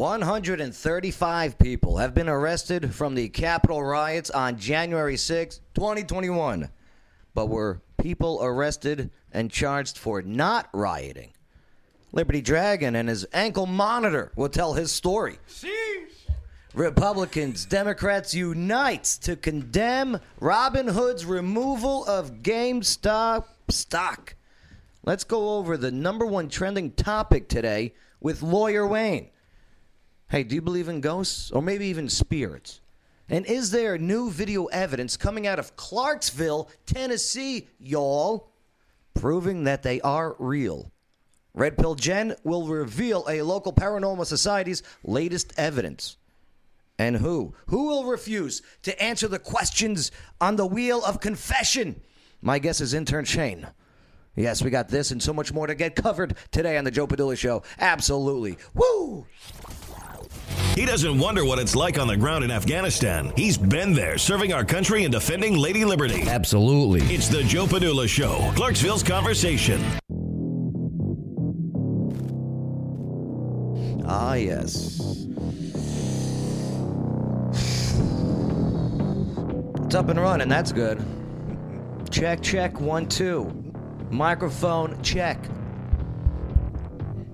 135 people have been arrested from the Capitol riots on January 6, 2021. But were people arrested and charged for not rioting? Liberty Dragon and his ankle monitor will tell his story. Republicans, Democrats unite to condemn Robin Hood's removal of GameStop stock. Let's go over the number one trending topic today with Lawyer Wayne. Hey, do you believe in ghosts or maybe even spirits? And is there new video evidence coming out of Clarksville, Tennessee, y'all, proving that they are real? Red Pill Jen will reveal a local paranormal society's latest evidence. And who? Who will refuse to answer the questions on the wheel of confession? My guess is intern Shane. Yes, we got this and so much more to get covered today on the Joe Padula Show. Absolutely. Woo! He doesn't wonder what it's like on the ground in Afghanistan. He's been there, serving our country and defending Lady Liberty. Absolutely. It's the Joe Padula Show, Clarksville's conversation. Ah, yes. It's up and running. That's good. Check, check, one, two. Microphone, check.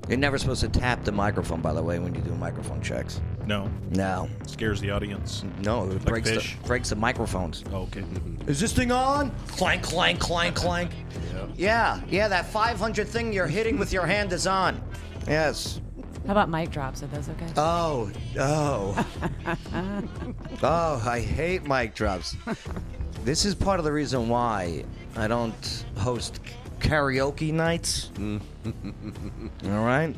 You're never supposed to tap the microphone, by the way, when you do microphone checks. No, No. scares the audience. No, it Like breaks, the, breaks the microphones. Oh, okay. Mm-hmm. Is this thing on? Clank, clank, clank, clank. Yeah. yeah, yeah, that 500 thing you're hitting with your hand is on. Yes. How about mic drops? Are those okay? Oh, oh. oh, I hate mic drops. This is part of the reason why I don't host karaoke nights. all right?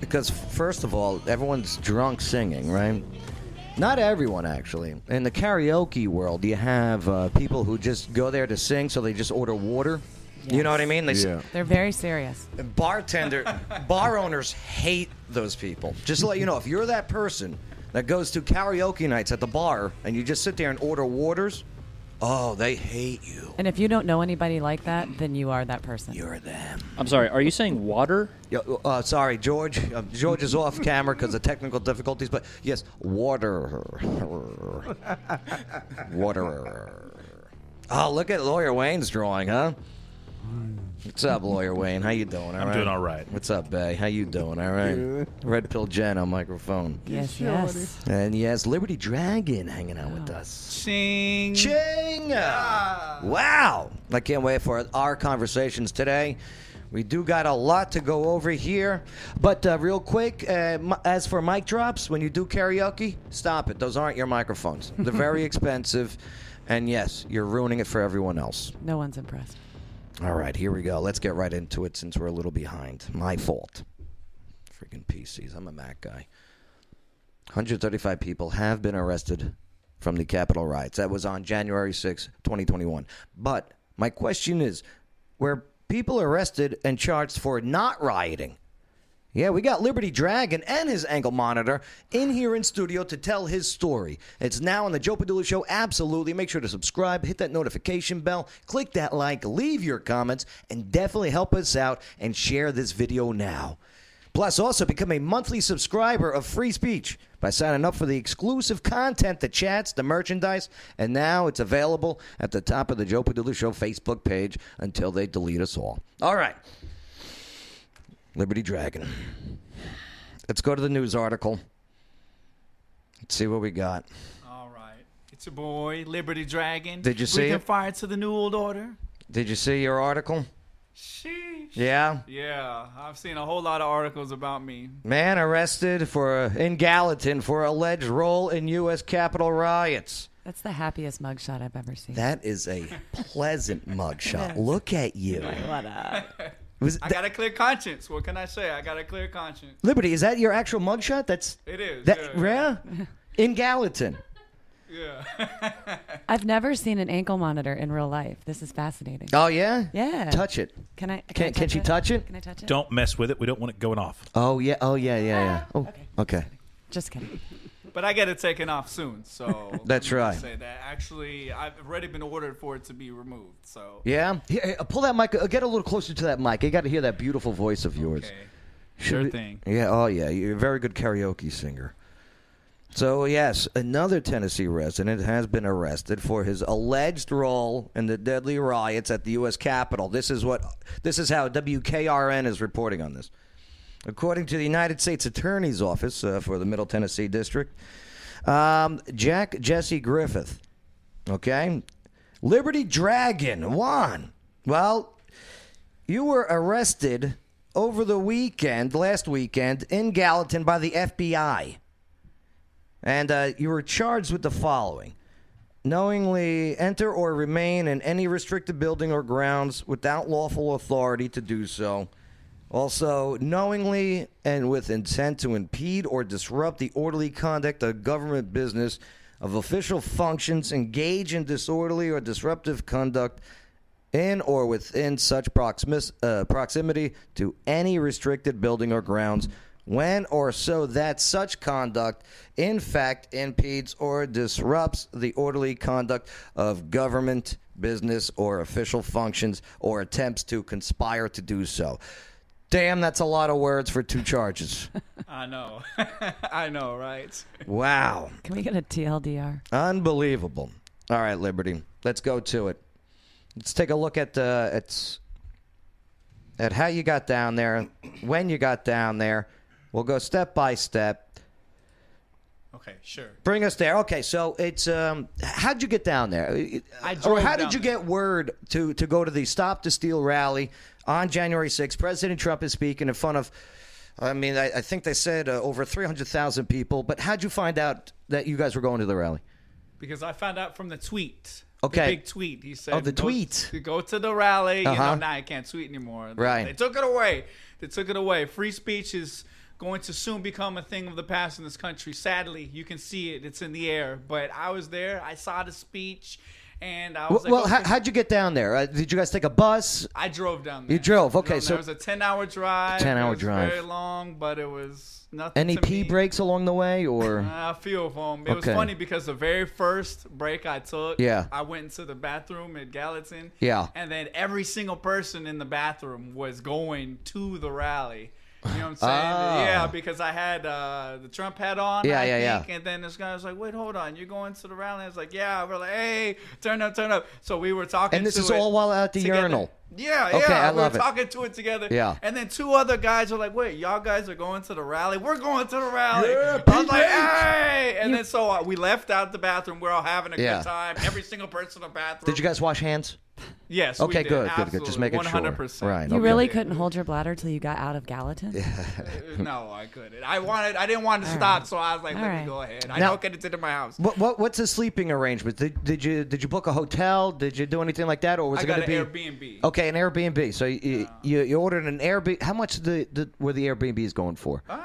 Because, first of all, everyone's drunk singing, right? Not everyone, actually. In the karaoke world, you have uh, people who just go there to sing, so they just order water. You know what I mean? They s- Yeah. They're very serious. bartender bar owners hate those people just to let you know if you're that person that goes to karaoke nights at the bar and you just sit there and order waters oh they hate you And if you don't know anybody like that, then you are that person. you're them I'm sorry. Are you saying water? Yo, uh, sorry george uh, george is off camera because of technical difficulties but yes water water oh look at lawyer wayne's drawing huh What's up, lawyer Wayne? How you doing? All I'm right? doing all right. What's up, Bay? How you doing? All right. Red Pill Jen on microphone. Yes, yes. And yes, Liberty Dragon hanging out with us. Ching. Ching! Wow! I can't wait for our conversations today. We do got a lot to go over here. But uh, real quick, uh, mi- as for mic drops, when you do karaoke, stop it. Those aren't your microphones. They're very expensive. And yes, you're ruining it for everyone else. No one's impressed. All right, here we go. Let's get right into it since we're a little behind. My fault. Freaking PCs. I'm a Mac guy. 135 people have been arrested from the Capitol riots. That was on January 6, 2021. But my question is were people arrested and charged for not rioting? Yeah, we got Liberty Dragon and his ankle monitor in here in studio to tell his story. It's now on the Joe Padula Show. Absolutely. Make sure to subscribe, hit that notification bell, click that like, leave your comments, and definitely help us out and share this video now. Plus, also become a monthly subscriber of Free Speech by signing up for the exclusive content, the chats, the merchandise, and now it's available at the top of the Joe Padula Show Facebook page until they delete us all. All right. Liberty Dragon. Let's go to the news article. Let's see what we got. All right. It's your boy, Liberty Dragon. Did you see Breathing it? fire to the New World Order. Did you see your article? Sheesh. Yeah. Yeah, I've seen a whole lot of articles about me. Man arrested for in Gallatin for alleged role in U.S. Capitol riots. That's the happiest mugshot I've ever seen. That is a pleasant mugshot. Look at you. what up? Was I got a clear conscience. What can I say? I got a clear conscience. Liberty, is that your actual mugshot? That's It is. that yeah. yeah? In Gallatin. yeah. I've never seen an ankle monitor in real life. This is fascinating. Oh yeah? Yeah. Touch it. Can I? Can- I can she touch it? Can I touch it? Don't mess with it. We don't want it going off. Oh yeah. Oh yeah. Yeah. Yeah. Oh. Okay. Okay. Just kidding. But I get it taken off soon. So That's right. Say that actually, I've already been ordered for it to be removed. So Yeah. Here, pull that mic. uh, Get a little closer to that mic. I got to hear that beautiful voice of yours. Okay. Sure thing. Yeah, oh yeah, you're a very good karaoke singer. So yes, another Tennessee resident has been arrested for his alleged role in the deadly riots at the U.S. Capitol. This is what this is how WKRN is reporting on this. According to the United States Attorney's Office uh, for the Middle Tennessee District, um, Jack Jesse Griffith, okay, Liberty Dragon Juan. Well, you were arrested over the weekend, last weekend, in Gallatin by the FBI. And uh, you were charged with the following knowingly enter or remain in any restricted building or grounds without lawful authority to do so. Also, knowingly and with intent to impede or disrupt the orderly conduct of government business of official functions, engage in disorderly or disruptive conduct in or within such proximis, uh, proximity to any restricted building or grounds when or so that such conduct in fact impedes or disrupts the orderly conduct of government business or official functions or attempts to conspire to do so damn that's a lot of words for two charges I know. I know, right? wow Can we get a TLDR? Unbelievable. All right, Liberty. Let's go to it. Let's take a look at uh, at at how you got down there, when you got down there. We'll go step by step. Okay, sure. Bring us there. Okay, so it's um, how'd you get down there? I or drove how down did you there. get word to to go to the Stop the Steal rally on January 6th? President Trump is speaking in front of. I mean, I, I think they said uh, over 300,000 people. But how'd you find out that you guys were going to the rally? Because I found out from the tweet. Okay. The big tweet. He said, Oh, the go, tweet. Go to the rally. You Uh-huh. know, now I can't tweet anymore. They- Right. They took it away. They took it away. Free speech is going to soon become a thing of the past in this country. Sadly, you can see it. It's in the air. But I was there. I saw the speech. And I Well, like, well how, okay. how'd you get down there? Uh, did you guys take a bus? I drove down there. You drove, okay, there. so- it was a ten-hour drive. 10-hour drive. Very long, but it was nothing. Any pee breaks along the way, or Uh, a few of them. It was funny because the very first break I took, Yeah. I went into the bathroom at Gallatin. Yeah. And then every single person in the bathroom was going to the rally. You know what I'm saying? Ah. Yeah, because I had uh, the Trump hat on. Yeah, I yeah, yeah. And then this guy was like, "Wait, hold on, you're going to the rally?" I was like, "Yeah." We're like, "Hey, turn up, turn up." So we were talking. And this is it all while at the together. urinal. Yeah, yeah. Okay, I we love were it. talking to it together. Yeah. And then two other guys were like, "Wait, y'all guys are going to the rally? We're going to the rally." Yeah, I was like, "Hey!" And then so uh, we left out the bathroom. We're all having a Yeah. good time. Every single person in the bathroom. did you guys wash hands? Yes. Okay, we did. good, good, good. Just making Absolutely. sure. 100%. Right, You Okay. really couldn't hold your bladder till you got out of Gallatin? Uh, no, I couldn't. I wanted. I didn't want to stop, so I was like, All "Let right. me go ahead." I Now- don't get into my house. What, what what's the sleeping arrangement? Did, did you did you book a hotel? Did you do anything like that, or was I it going to be Airbnb. okay? An Airbnb. So you, you you ordered an Airbnb. How much the, the were the Airbnbs going for? Uh,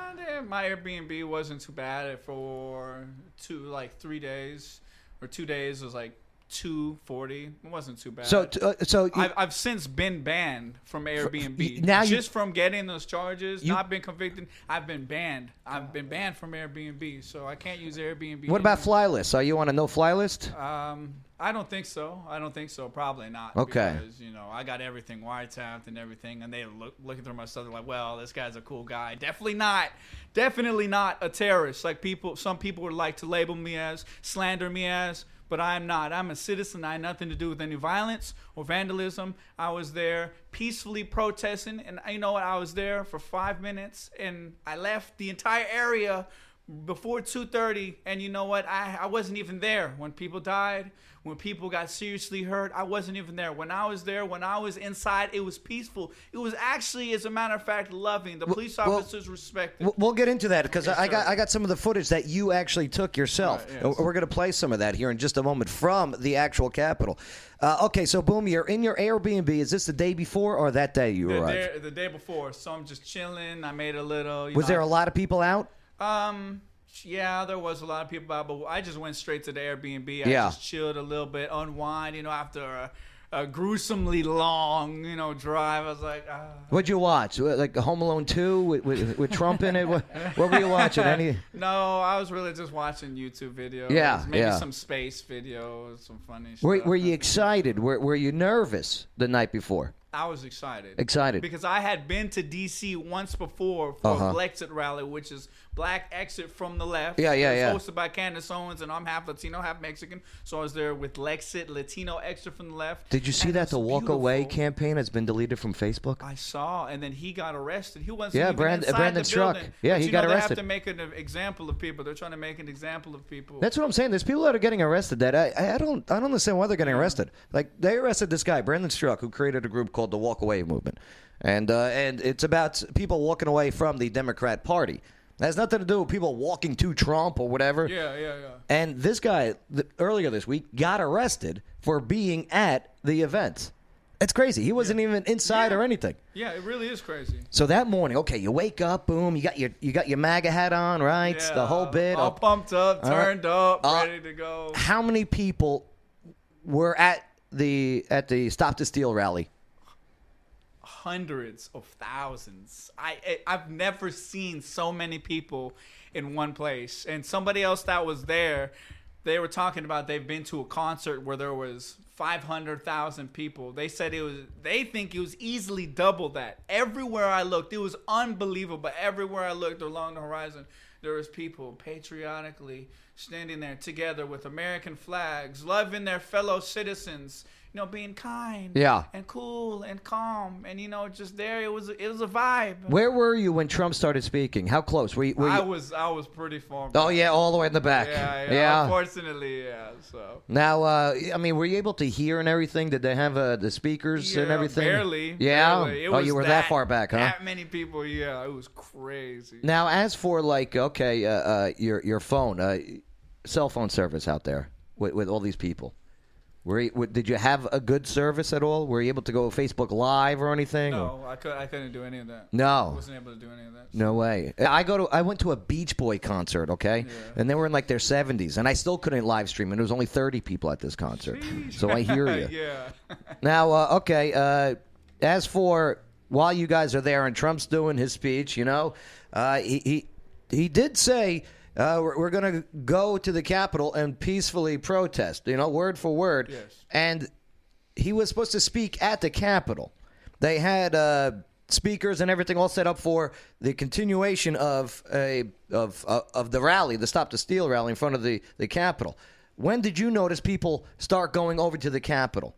my Airbnb wasn't too bad for two, like three days or two days was like two forty. It wasn't too bad. So uh, so you, I've, I've since been banned from Airbnb. now you- just from getting those charges, You- not been convicted. I've been banned. I've been banned from Airbnb, so I can't use Airbnb. what about anymore. fly lists? Are you on a no fly list? Um, I don't think so. I don't think so. Probably not. Okay. Because you know I got everything wiretapped and everything, and they look looking through my stuff. They're like, "Well, this guy's a cool guy. Definitely not. Definitely not a terrorist. Like people, some people would like to label me as, slander me as." But I'm not. I'm a citizen. I had nothing to do with any violence or vandalism. I was there peacefully protesting, and you know what? I was there for five minutes, and I left the entire area before 2.30 and you know what I, I wasn't even there when people died when people got seriously hurt i wasn't even there when i was there when i was inside it was peaceful it was actually as a matter of fact loving the police well, officers respected We'll- get into that because Yes, I got. I got some of the footage that you actually took yourself. Right, yes. We're going to play some of that here in just a moment from the actual Capitol. Uh, okay, so boom, you're in your Airbnb. Is this the day before or that day you the, arrived? day, the day before so i'm just chilling i made a little Was know, there a lot of people out? Um, yeah, there was a lot of people out, but I just went straight to the Airbnb. I Yeah. just chilled a little bit, unwind. You know, after a, a gruesomely long, you know, drive, I was like, ah. What'd you watch? Like Home Alone Two with, with, with Trump in it? What, what were you watching? Any? No, I was really just watching YouTube videos. Yeah, maybe yeah. some space videos, some funny Were, stuff. were you excited? Were, were you nervous the night before? I was excited. Excited. Because I had been to DC once before for Uh-huh. a Blexit rally, which is black exit from the left. Yeah, yeah, yeah. Hosted by Candace Owens, and I'm half Latino, half Mexican. So I was there with Lexit, Latino exit from the left. Did you see and that the Walk Away campaign has been deleted from Facebook? I saw, and then he got arrested. He wasn't Yeah, even Brand- inside Brandon the Struck. building. Yeah, he you got know, They arrested. have to make an example of people. They're trying to make an example of people. That's what I'm saying. There's people that are getting arrested that I, I don't I don't understand why they're getting arrested. Like they arrested this guy, Brandon Straka, who created a group called the Walk Away Movement, and uh, and it's about people walking away from the Democrat Party. It has nothing to do with people walking to Trump or whatever. yeah, yeah, yeah. And this guy th- earlier this week got arrested for being at the event. It's crazy. He wasn't even inside Yeah. or anything. Yeah, it really is crazy. So that morning, okay, you wake up, boom, you got your you got your MAGA hat on, right? Yeah, the whole bit. All pumped up, All right. turned up, Uh, ready to go. How many people were at the at the Stop the Steal rally? Hundreds of thousands. I I- I've never seen so many people in one place. And somebody else that was there, they were talking about they've been to a concert where there was 500,000 people. They said it was they think it was easily double that. Everywhere I looked, it was unbelievable. But everywhere I looked along the horizon, there was people patriotically standing there together with American flags, loving their fellow citizens, you know, being kind Yeah. and cool and calm and you know just there it was it was a vibe Where were you when Trump started speaking? How close were you? Were you i was i was pretty far Back. oh yeah, all the way in the back. yeah, yeah unfortunately yeah so Now, uh, I mean, were you able to hear and everything? Did they have uh, the speakers and everything? barely Yeah. barely. It oh, was you were that, far back, huh? that many people yeah it was crazy Now, as for like, okay, uh, uh, your your phone, uh, cell phone service out there with, with all these people, were you, did you have a good service at all? Were you able to go Facebook Live or anything? or- no i could i couldn't do any of that No. i wasn't able to do any of that No way. I go to I went to a Beach Boy concert, okay, and they were in like their seventies, and I still couldn't live stream, and there was only thirty people at this concert. So I hear you. yeah Now, uh, okay. Uh, as for while you guys are there and Trump's doing his speech, you know, uh, he, he he did say uh, we're, we're going to go to the Capitol and peacefully protest. You know, word for word. Yes. And he was supposed to speak at the Capitol. They had uh, speakers and everything all set up for the continuation of a of uh, of the rally, the Stop the Steal rally in front of the the Capitol. When did you notice people start going over to the Capitol?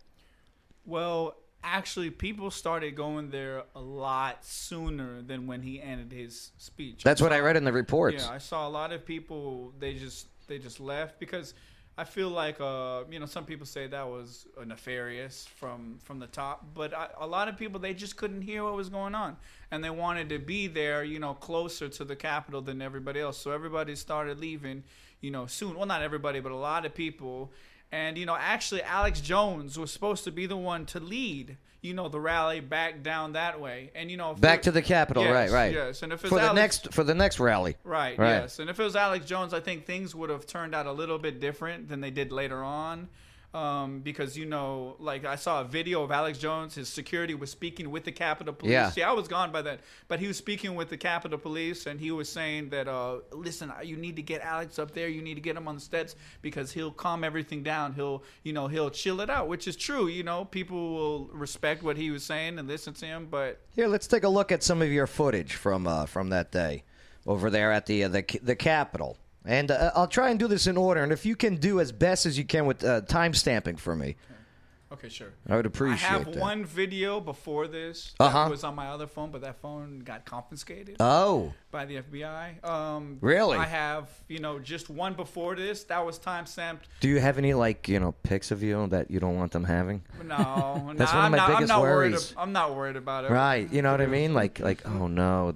Well, actually, people started going there a lot sooner than when he ended his speech. That's what I read in the reports. Yeah, I saw a lot of people. They just they just left because I feel like uh you know some people say that was uh, nefarious from from the top, but I, a lot of people they just couldn't hear what was going on and they wanted to be there you know closer to the capital than everybody else. So everybody started leaving you know soon. Well, not everybody, but a lot of people. And you know, actually, Alex Jones was supposed to be the one to lead, you know, the rally back down that way. And you know, Back to the Capitol, Yes, right, right. Yes, and if it's for the Alex, next for the next rally. Right, Right. Yes, and if it was Alex Jones, I think things would have turned out a little bit different than they did later on. Um, because you know, like I saw a video of Alex Jones, his security was speaking with the Capitol Police. Yeah. See, I was gone by then, but he was speaking with the Capitol Police, and he was saying that, uh, listen, you need to get Alex up there. You need to get him on the steps because he'll calm everything down. He'll, you know, he'll chill it out, which is true. You know, people will respect what he was saying and listen to him, but Here, let's take a look at some of your footage from uh, from that day over there at the uh, the the Capitol. And uh, I'll try and do this in order. And if you can do as best as you can with uh, time stamping for me, Okay, sure. I would appreciate I have that. one video before this that Uh-huh. was on my other phone, but that phone got confiscated Oh, by the FBI. Um, Really? I have, you know, just one before this. That was time stamped. do you have any like you know pics of you that you don't want them having? No, That's no, one of I'm my not, biggest I'm not worried. worries. ab- I'm not worried about it. Right, you know what I mean? Like like oh no.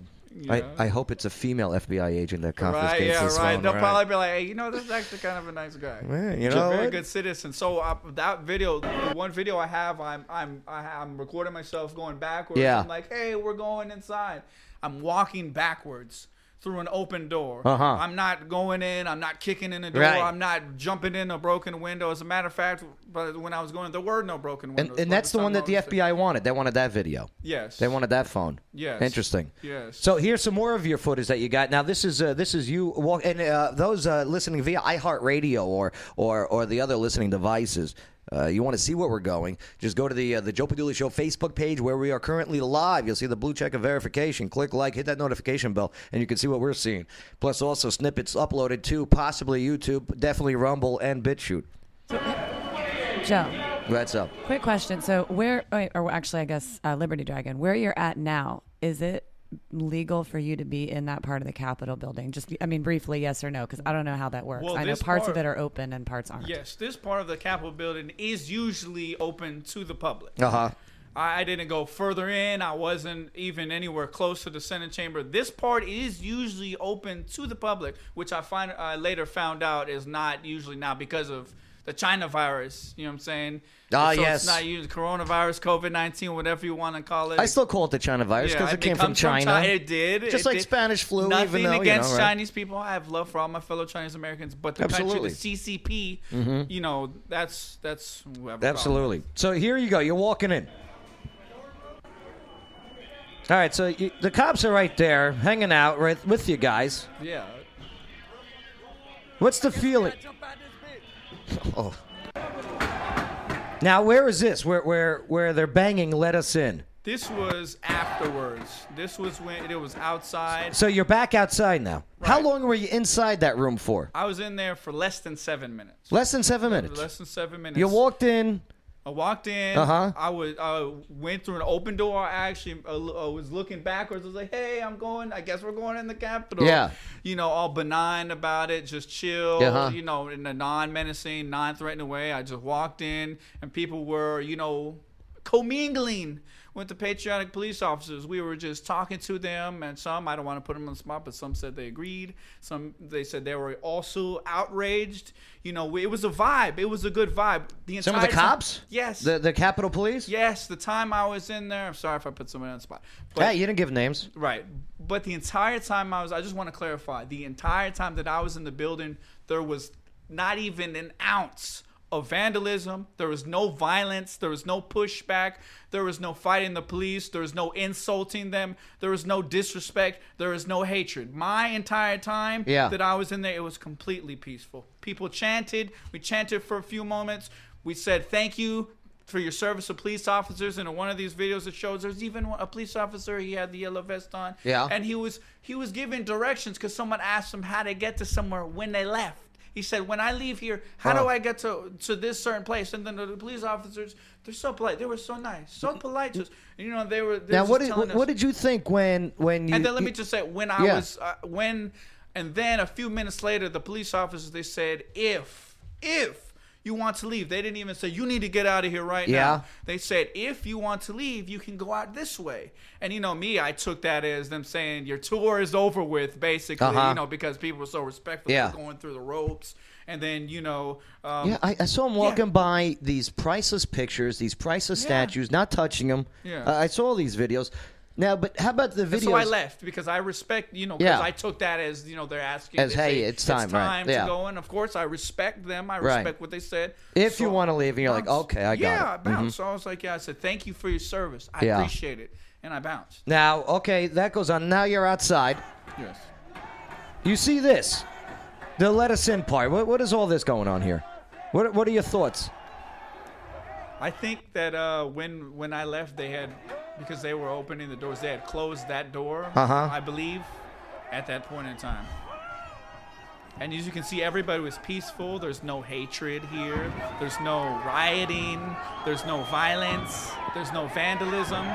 I, I hope it's a female FBI agent that confiscates Right, yeah, this right. phone. They'll right. probably be like, "Hey, you know, this is actually kind of a nice guy. Yeah, you know a very what? good citizen." So uh, that video, the one video I have, I'm I'm I'm recording myself going backwards. Yeah. I'm like, "Hey, we're going inside." I'm walking backwards through an open door. Uh-huh. I'm not going in. I'm not kicking in the door. Right. I'm not jumping in a broken window. As a matter of fact, but when I was going, there were no broken And, windows. and by that's the one that the. FBI wanted. They wanted that video. Yes. They wanted that phone. Yes. Interesting. Yes. So here's some more of your footage that you got. Now this is uh, this is you walk and uh, those uh, listening via iHeartRadio or or or the other listening devices. Uh, you want to see where we're going, just go to the uh, the Joe Padula Show Facebook page where we are currently live. You'll see the blue check of verification. Click like, hit that notification bell, and you can see what we're seeing. Plus, also snippets uploaded to possibly YouTube, definitely Rumble and BitChute. Joe, What's up? quick question. So where, or actually, I guess uh, Liberty Dragon, where you're at now, is it legal for you to be in that part of the Capitol building? Just, I mean, briefly, yes or no, because I don't know how that works. Well, I know parts part- of it are open and parts aren't. Yes, this part of the Capitol building is usually open to the public. Uh huh. I I didn't go further in. I wasn't even anywhere close to the Senate chamber. This part is usually open to the public, which I find I later found out is not usually now because of the China virus. You know what I'm saying? Ah, so yes. It's not usually coronavirus, COVID 19, whatever you want to call it. I still call it the China virus because Yeah, it came from comes China. It did. Just It like did. Spanish flu, even Nothing though, you against know, right? Chinese people. I have love for all my fellow Chinese Americans, but the Absolutely. country, the CCP, you know, that's that's whoever. Absolutely. So here you go. You're walking in. All right. So you, the cops are right there, hanging out right with you guys. Yeah. What's the feeling? Oh. Now, where is this? Where where where they're banging? Let us in. This was afterwards. This was when it was outside. So you're back outside now. How long were you inside that room for? I was in there for less than seven minutes. Less than seven minutes. Less than seven minutes. You walked in. I walked in. Uh-huh. I was. I went through an open door. I actually uh, l- uh, was looking backwards. I was like, "Hey, I'm going. I guess we're going in the Capitol." Yeah. You know, all benign about it, just chill. Uh-huh. You know, in a non-menacing, non-threatening way. I just walked in, and people were, you know, commingling with the patriotic police officers. We were just talking to them, and some I don't want to put them on the spot, but some said they agreed. Some they said they were also outraged. You know, it was a vibe. It was a good vibe. The Some of the entire time- cops. Yes. The the Capitol Police. Yes, the time I was in there. I'm sorry if I put somebody on the spot. But, Hey, you didn't give names. Right. But the entire time I was, I just want to clarify the entire time that I was in the building, there was not even an ounce of vandalism. There was no violence. There was no pushback. There was no fighting the police. There was no insulting them. There was no disrespect. There was no hatred. My entire time Yeah. that I was in there, it was completely peaceful. People chanted. We chanted for a few moments. We said thank you for your service to police officers. And in one of these videos, it shows there's even a police officer. He had the yellow vest on. Yeah. And he was he was giving directions because someone asked him how to get to somewhere when they left. He said, "When I leave here, how do I get to to this certain place?" And then the police officers, they're so polite. They were so nice, so polite. Just and, you know, they were. They Now, were what did what, us- what did you think when when you? and then let me just say, when I Yeah. was, uh, when, and then a few minutes later, the police officers they said, if, if you want to leave, they didn't even say you need to get out of here right Yeah. now. They said if you want to leave, you can go out this way. And you know me, I took that as them saying your tour is over with, basically. Uh-huh. You know because people were so respectful, Yeah. going through the ropes, and then you know, um, Yeah, I, I saw him walking by these priceless pictures, these priceless Yeah. statues, not touching them. Yeah. Uh, I saw these videos. Now, but how about the video? So I left because I respect, you know, because Yeah. I took that as, you know, they're asking. As, hey, say, it's time, right, to yeah. go. And of course, I respect them. I Right. respect what they said. If you wanna leave and you're like, okay, I got yeah, it. I bounced. So I was like, yeah, I said, thank you for your service. I Yeah. appreciate it. And I bounced. Now, okay, that goes on. Now you're outside. Yes. You see this, the let us in part. What, what is all this going on here? What What are your thoughts? I think that uh, when when I left, they had because they were opening the doors. They had closed that door. Uh-huh. I believe at that point in time. And as you can see, everybody was peaceful. There's no hatred here. There's no rioting. There's no violence. There's no vandalism.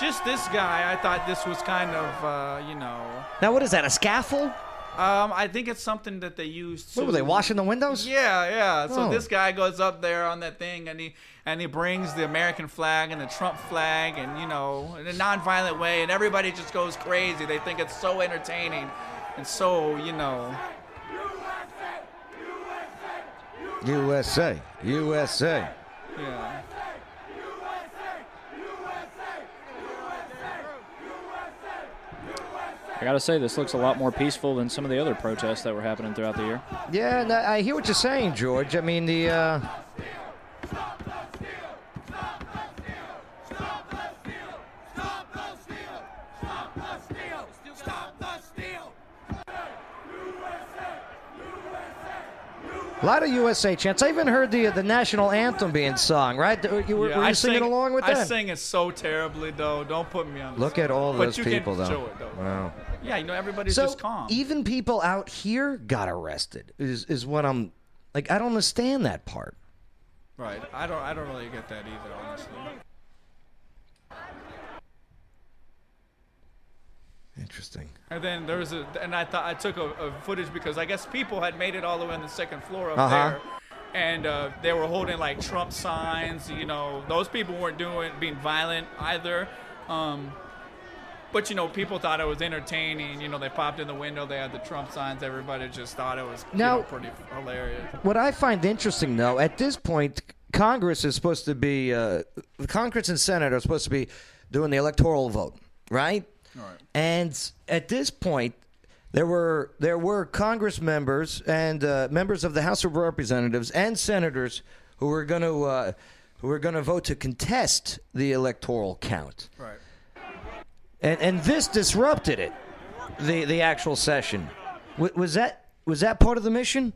Just this guy. I thought this was kind of, uh, you know. Now, what is that? A scaffold? Um, I think it's something that they used. To, What were they washing the windows? yeah, yeah. So Oh. this guy goes up there on that thing and he and he brings the American flag and the Trump flag and you know in a nonviolent way and everybody just goes crazy. They think it's so entertaining and so you know. USA, USA. Yeah. I gotta say, this looks a lot more peaceful than some of the other protests that were happening throughout the year. Yeah, I hear what you're saying, George. I mean, the. Uh, A lot of USA chants. I even heard the the national anthem being sung. Right? You were, Yeah, were I you singing sing- along with that? I sing it so terribly, though. Don't put me on. the Look at all but those people, though. It, though. Wow. Yeah, you know everybody's So just calm. even people out here got arrested. Is is what I'm like. I don't understand that part. right. I don't. I don't really get that either, honestly. Interesting. And then there was a, and I thought I took a, a footage because I guess people had made it all the way on the second floor up Uh-huh. there, and uh, they were holding like Trump signs. You know, those people weren't doing being violent either. Um, but you know, people thought it was entertaining. You know, they popped in the window, they had the Trump signs. Everybody just thought it was you Now- know, pretty hilarious. What I find interesting, though, at this point, Congress is supposed to be uh, the Congress and Senate are supposed to be doing the electoral vote, right? Right. And at this point, there were there were Congress members and uh, members of the House of Representatives and senators who were going to uh, who were going to vote to contest the electoral count, Right. and and this disrupted it, the the actual session. W- was that was that part of the mission,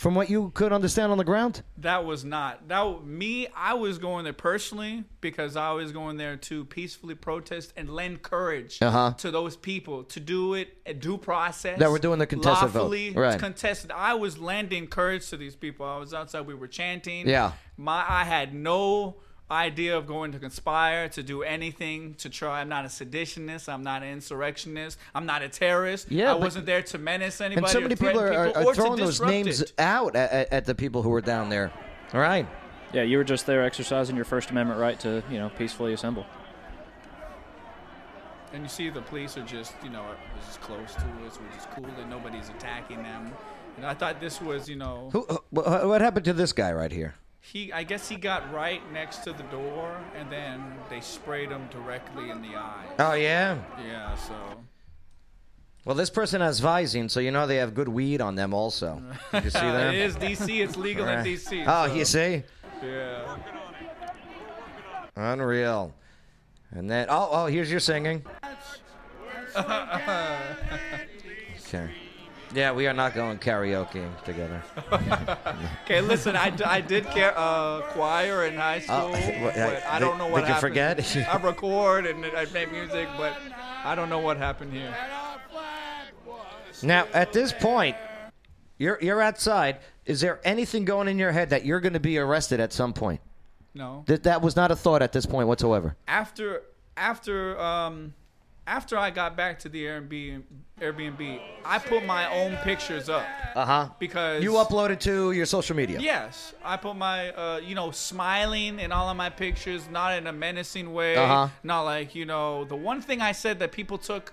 from what you could understand on the ground? That was not that me. I was going there personally because I was going there to peacefully protest and lend courage Uh-huh. to those people to do it a due process That were doing the contested vote. lawfully Right. contested. I was lending courage to these people. I was outside. We were chanting. Yeah. My I had no idea of going to conspire to do anything to try. I'm not a seditionist. I'm not an insurrectionist. I'm not a terrorist. Yeah, I but- wasn't there to menace anybody. And so or many people are, people are, are throwing those names it. out at, at, at the people who were down there. All right. Yeah, you were just there exercising your First Amendment right to, you know, peacefully assemble. And you see the police are just, you know, are just close to us. We're just cool and nobody's attacking them. And I thought this was, you know, Who, wh- wh- what happened to this guy right here? He. I guess he got right next to the door, and then they sprayed him directly in the eye. Oh yeah. Yeah, so Well, this person has Visine, so you know they have good weed on them also. Did you see that? it is DC. It's legal in DC. Oh, so, you see? Yeah. Unreal. And then, oh, oh, here's your singing. Okay. Yeah, we are not going karaoke together. Okay, listen, I, d- I did care, uh, choir in high school, what, but I did- don't know what happened. did you happened. forget? I record and I make music, but I don't know what happened here. Now, at this point, you're you're outside. Is there anything going in your head that you're going to be arrested at some point? No. That that was not a thought at this point whatsoever. after after um after I got back to the Airbnb, Airbnb, I put my own pictures up Uh huh. because You uploaded to your social media. Yes, I put my uh, you know smiling in all of my pictures, not in a menacing way, Uh-huh. not like you know the one thing I said that people took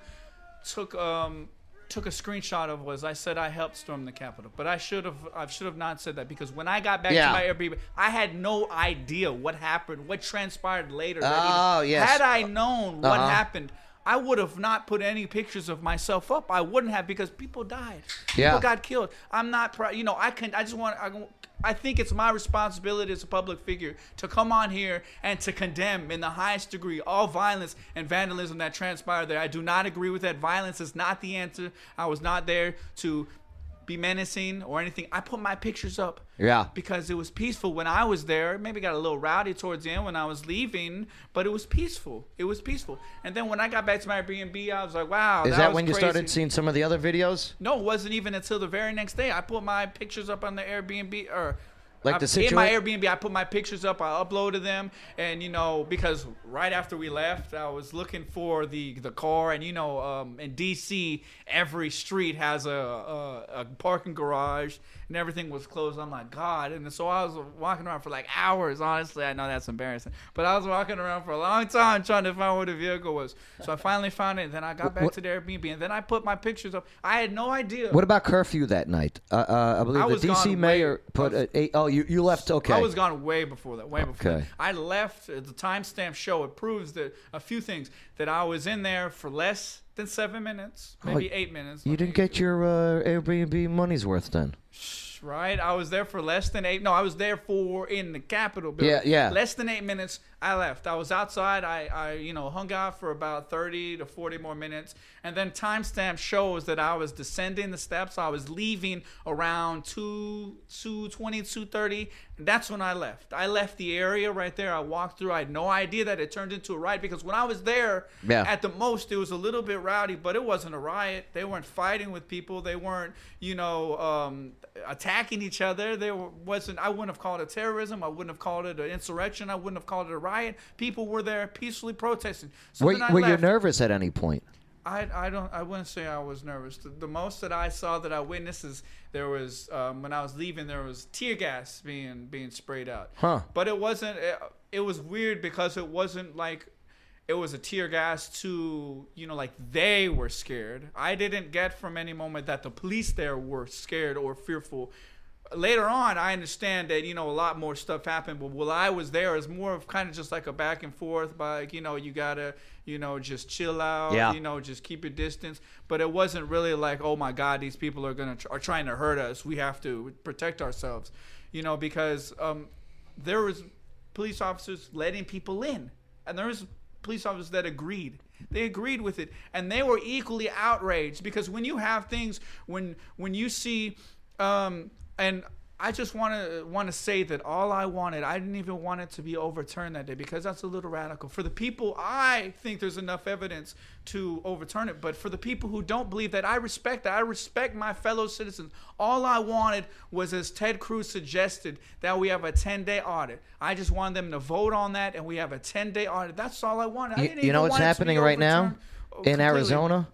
took um took a screenshot of was I said I helped storm the Capitol, but I should have I should have not said that because when I got back Yeah. to my Airbnb, I had no idea what happened, what transpired later. Oh, yes. Had I known what Uh-huh. happened. I would have not put any pictures of myself up. I wouldn't have because people died. People Yeah. got killed. I'm not proud. You know, I can. I just want. I, I think it's my responsibility as a public figure to come on here and to condemn in the highest degree all violence and vandalism that transpired there. I do not agree with that. Violence is not the answer. I was not there to be menacing or anything. I put my pictures up. Yeah. Because it was peaceful when I was there. Maybe got a little rowdy towards the end when I was leaving, but it was peaceful. It was peaceful. And then when I got back to my Airbnb, I was like, wow. Is that was when you crazy. started seeing some of the other videos? No, it wasn't even until the very next day. I put my pictures up on the Airbnb or Like I, the in my Airbnb. I put my pictures up. I uploaded them, and you know because right after we left, I was looking for the the car, and you know um, in DC every street has a, a a parking garage, and everything was closed. I'm like God, and so I was walking around for like hours. Honestly, I know that's embarrassing, but I was walking around for a long time trying to find where the vehicle was. So I finally found it. And then I got back what- to the Airbnb, and then I put my pictures up. I had no idea. What about curfew that night? Uh, uh, I believe I the DC mayor way- put was- a, Oh, you, you left. Okay. I was gone way before that. Way before Okay. that. I left. uh, The timestamp show it proves that a few things that I was in there for less than seven minutes, maybe Oh, eight minutes. You didn't get your uh, Airbnb money's worth then. right? I was there for less than eight. No, I was there for in the Capitol building. Yeah, yeah. Less than eight minutes. I left. I was outside. I, I, you know, hung out for about thirty to forty more minutes, and then timestamp shows that I was descending the steps. I was leaving around two, two twenty, two thirty. And that's when I left. I left the area right there. I walked through. I had no idea that it turned into a riot because when I was there, Yeah. at the most, it was a little bit rowdy, but it wasn't a riot. They weren't fighting with people. They weren't, you know, um, attacking each other. There wasn't. I wouldn't have called it terrorism. I wouldn't have called it an insurrection. I wouldn't have called it a riot. People were there peacefully protesting. So Were, were you nervous at any point? I, I don't I wouldn't say I was nervous. The, the most that I saw that I witnessed is there was um, when I was leaving there was tear gas being being sprayed out. Huh. But it wasn't. It, it was weird because it wasn't like it was a tear gas to you know like they were scared. I didn't get from any moment that the police there were scared or fearful. Later on, I understand that you know a lot more stuff happened, but while I was there, it's more of kind of just like a back and forth. By like, you know, you gotta you know just chill out. Yeah. You know, just keep your distance. But it wasn't really like, oh my God, these people are gonna are trying to hurt us. We have to protect ourselves. You know, because um, there was police officers letting people in, and there was police officers that agreed. They agreed with it, and they were equally outraged because when you have things, when when you see, um, and I just want to want to say that all I wanted, I didn't even want it to be overturned that day because that's a little radical. For the people, I think there's enough evidence to overturn it, but for the people who don't believe that, I respect that. I respect my fellow citizens. All I wanted was, as Ted Cruz suggested, that we have a 10-day audit. I just wanted them to vote on that, and we have a 10-day audit. That's all I wanted. I You, know what's want it to be happening right now uh, in. Arizona?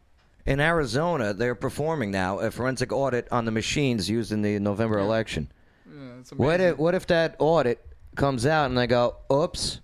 In Arizona, they're performing now a forensic audit on the machines used in the November election. Yeah, What if, what if that audit comes out and they go, oops?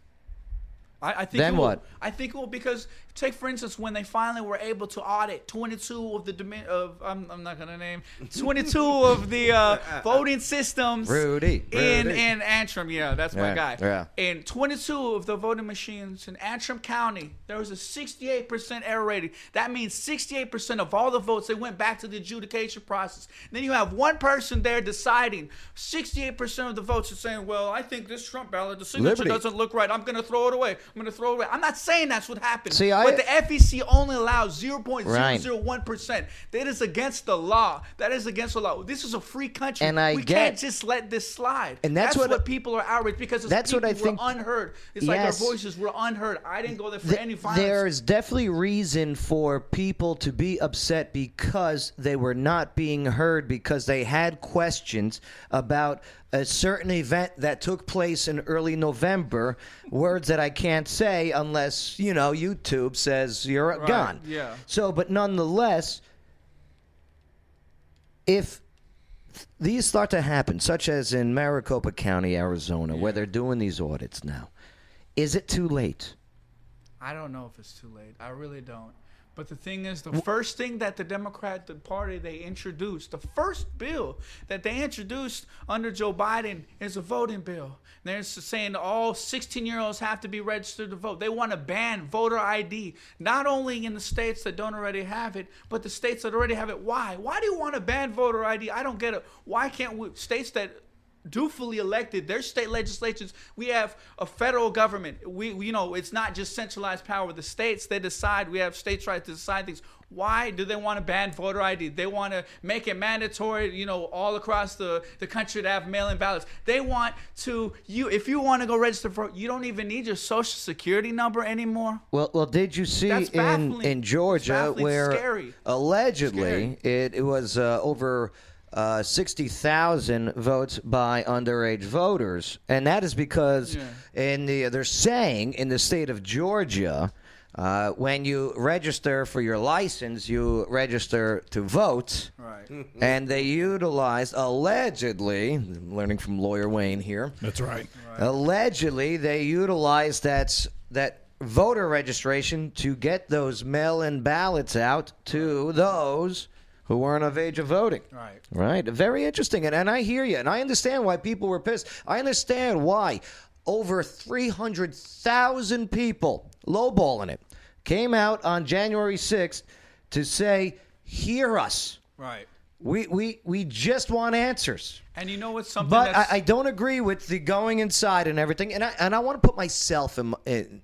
I, I think Then will, what? I think it will because take for instance when they finally were able to audit 22 of the domi- of I'm, I'm not gonna name 22 of the uh, voting systems Rudy, in Rudy. in Antrim. Yeah, that's my Yeah, guy. yeah. In 22 of the voting machines in Antrim County, there was a 68% error rating. That means 68% of all the votes they went back to the adjudication process. then you have one person there deciding. 68% of the votes are saying, "Well, I think this Trump ballot, the signature Liberty. doesn't look right. I'm going to throw it away. I'm going to throw it away." I'm not saying that's what happened. See, I- but the FEC only allows 0.001%. That is against the law. That is against the law. This is a free country. And I we get- can't just let this slide. And that's what- people are outraged because it's That's what I think- unheard. It's like our voices were unheard. I didn't go there for Th- any violence. There's definitely reason for people to be upset because they were not being heard because they had questions about a certain event that took place in early November. Words that I can't say unless you know YouTube says you're Right, gone. yeah. So, but nonetheless, if these start to happen, such as in Maricopa County, Arizona, where they're doing these audits now, is it too late? I don't know if it's too late. I really don't. But the thing is, the first thing that the Democrat the Party they introduced, the first bill that they introduced under Joe Biden is a voting bill. They're saying all 16 year olds have to be registered to vote. They want to ban voter ID, not only in the states that don't already have it, but the states that already have it. Why? Why do you want to ban voter ID? I don't get it. Why can't we states that dutifully elected. Their state legislatures. We have a federal government. We, we you know it's not just centralized power. The states they decide. We have states right to decide things. Why do they want to ban voter id they want to make it mandatory you know all across the, the country to have mail-in ballots. They want to you if you want to go register for you don't even need your social security number anymore. Well, well, did you see in in Georgia where Scary. allegedly it, it was uh, over uh, sixty thousand votes by underage voters, and that is because in the they're saying in the state of Georgia. Uh, when you register for your license, you register to vote. right And they utilized, allegedly, I'm learning from lawyer Wayne here, That's right. Allegedly, they utilized that that voter registration to get those mail-in ballots out to those who weren't of age of voting. Right. Right. Very interesting, and, and I hear you, and I understand why people were pissed. I understand why over three hundred thousand people, lowballing it, came out on January sixth to say, "Hear us." right We we we just want answers. And you know what's something But that's I, I don't agree with the going inside and everything. And I and I want to put myself in. in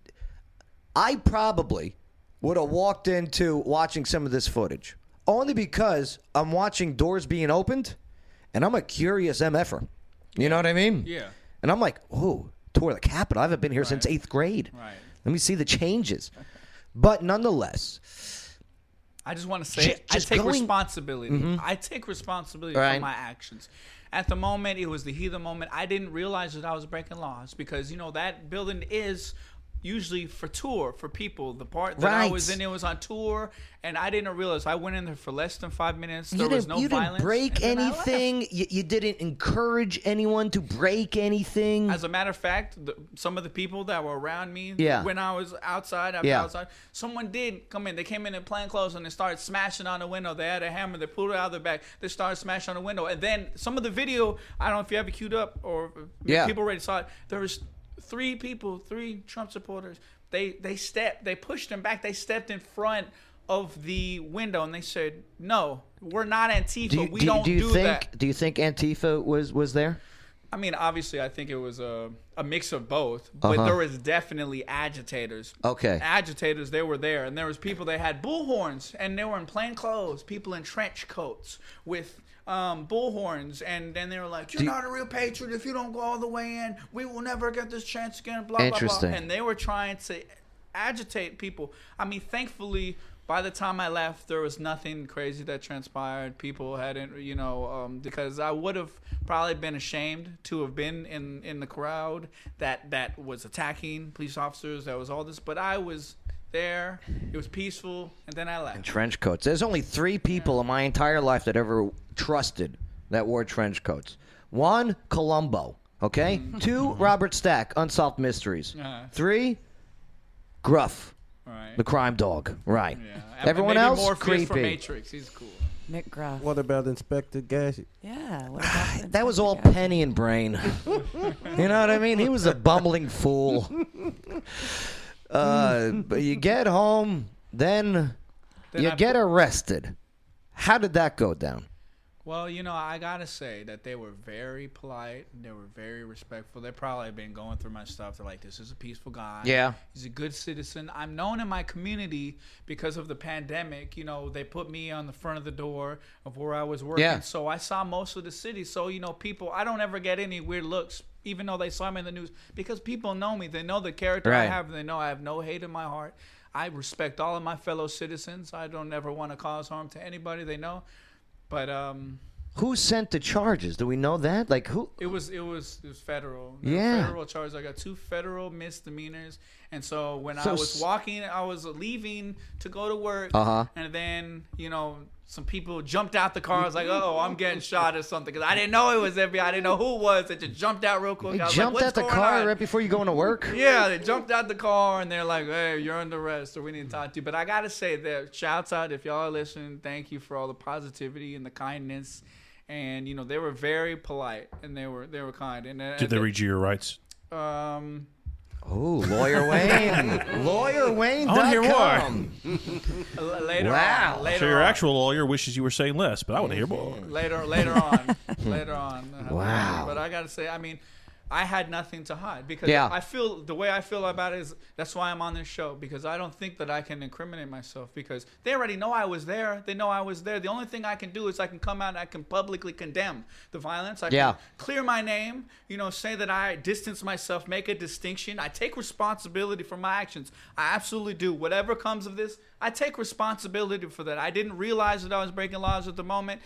I probably would have walked into watching some of this footage only because I'm watching doors being opened, and I'm a curious mf'er. You know what I mean? Yeah. And I'm like, oh, tour the Capitol. I haven't been here since eighth grade. Right. Let me see the changes. But nonetheless, I just want to say I take going- Mm-hmm. responsibility. I take responsibility Right. for my actions. At the moment, it was the heat of the moment. I didn't realize that I was breaking laws because you know that building is usually for tour for people. The part that I was in, it was on tour, and I didn't realize. I went in there for less than five minutes. There was didn't, no you didn't violence. break then I left. anything. You, you didn't encourage anyone to break anything. As a matter of fact, the, some of the people that were around me Yeah. when I was outside, after Yeah. outside, someone did come in. They came in in plain clothes and they started smashing on the window. They had a hammer. They pulled it out of their bag. They started smashing on the window. And then some of the video, I don't know if you have it queued up or Yeah. people already saw it. There was three people, three Trump supporters. They they stepped. They pushed them back. They stepped in front of the window and they said, "No, we're not Antifa. do you, we do, don't do you do think? that." Do you think Antifa was was there? I mean, obviously, I think it was a, a mix of both, but Uh-huh. there was definitely agitators. Okay. Agitators, they were there, and there was people that had bullhorns, and they were in plain clothes, people in trench coats with um, bullhorns, and then they were like, "You're Do not a real patriot if you don't go all the way in. We will never get this chance again." Blah blah blah. And they were trying to agitate people. I mean, thankfully. By the time I left, there was nothing crazy that transpired. People hadn't, you know, um, because I would have probably been ashamed to have been in, in the crowd that that was attacking police officers. That was all this, but I was there. It was peaceful, and then I left. Trench coats. There's only three people in my entire life that ever trusted that wore trench coats. One, Columbo. Okay. Two, Robert Stack. Unsolved Mysteries. Uh-huh. Three, Gruff, Right. the crime dog. Right. Yeah. Everyone Maybe else, Morpheus creepy. from Matrix. He's cool. McGruff. What about Inspector Gadget? Yeah. What about That was all Inspector penny and brain. you know what I mean? He was a bumbling fool. Uh, but you get home, then, Then you I get put- arrested. How did that go down? Well, you know, I gotta say that they were very polite. They were very respectful. They probably been going through my stuff. They're like, "This is a peaceful guy. Yeah. he's a good citizen." I'm known in my community because of the pandemic. You know, they put me on the front of the door of where I was working, Yeah. so I saw most of the city. So you know, people, I don't ever get any weird looks, even though they saw me in the news, because people know me. They know the character I Right. have. They know I have no hate in my heart. I respect all of my fellow citizens. I don't ever want to cause harm to anybody. They know. But um, Who sent the charges? Do we know that? Like who? it was it was it was federal. There Yeah. Federal charges. I got two federal misdemeanors, and so when So I was walking, I was leaving to go to work, Uh-huh. and then you know some people jumped out the car. I was like, oh, I'm getting shot or something because I didn't know it was FBI. I didn't know who it was. It just jumped out real quick. They I was jumped like, out the car on? right before you going to work. Yeah, they jumped out the car and they're like, "Hey, you're under arrest, or we need to talk to you." But I gotta say that shouts out if y'all are listening. Thank you for all the positivity and the kindness, and you know they were very polite and they were they were kind. And uh, Did they read you your rights? Um, Oh, lawyer Wayne, lawyer Wayne. I wanna hear l- later Wow. on, later So your on, actual lawyer wishes you were saying less, but I want to hear more. later later on, later on. Wow. But I gotta say, I mean. I had nothing to hide because Yeah. I feel the way I feel about it is that's why I'm on this show because I don't think that I can incriminate myself because they already know I was there. They know I was there. The only thing I can do is I can come out and I can publicly condemn the violence. I Yeah. can clear my name, you know, say that I distance myself, make a distinction. I take responsibility for my actions. I absolutely do. Whatever comes of this, I take responsibility for that. I didn't realize that I was breaking laws at the moment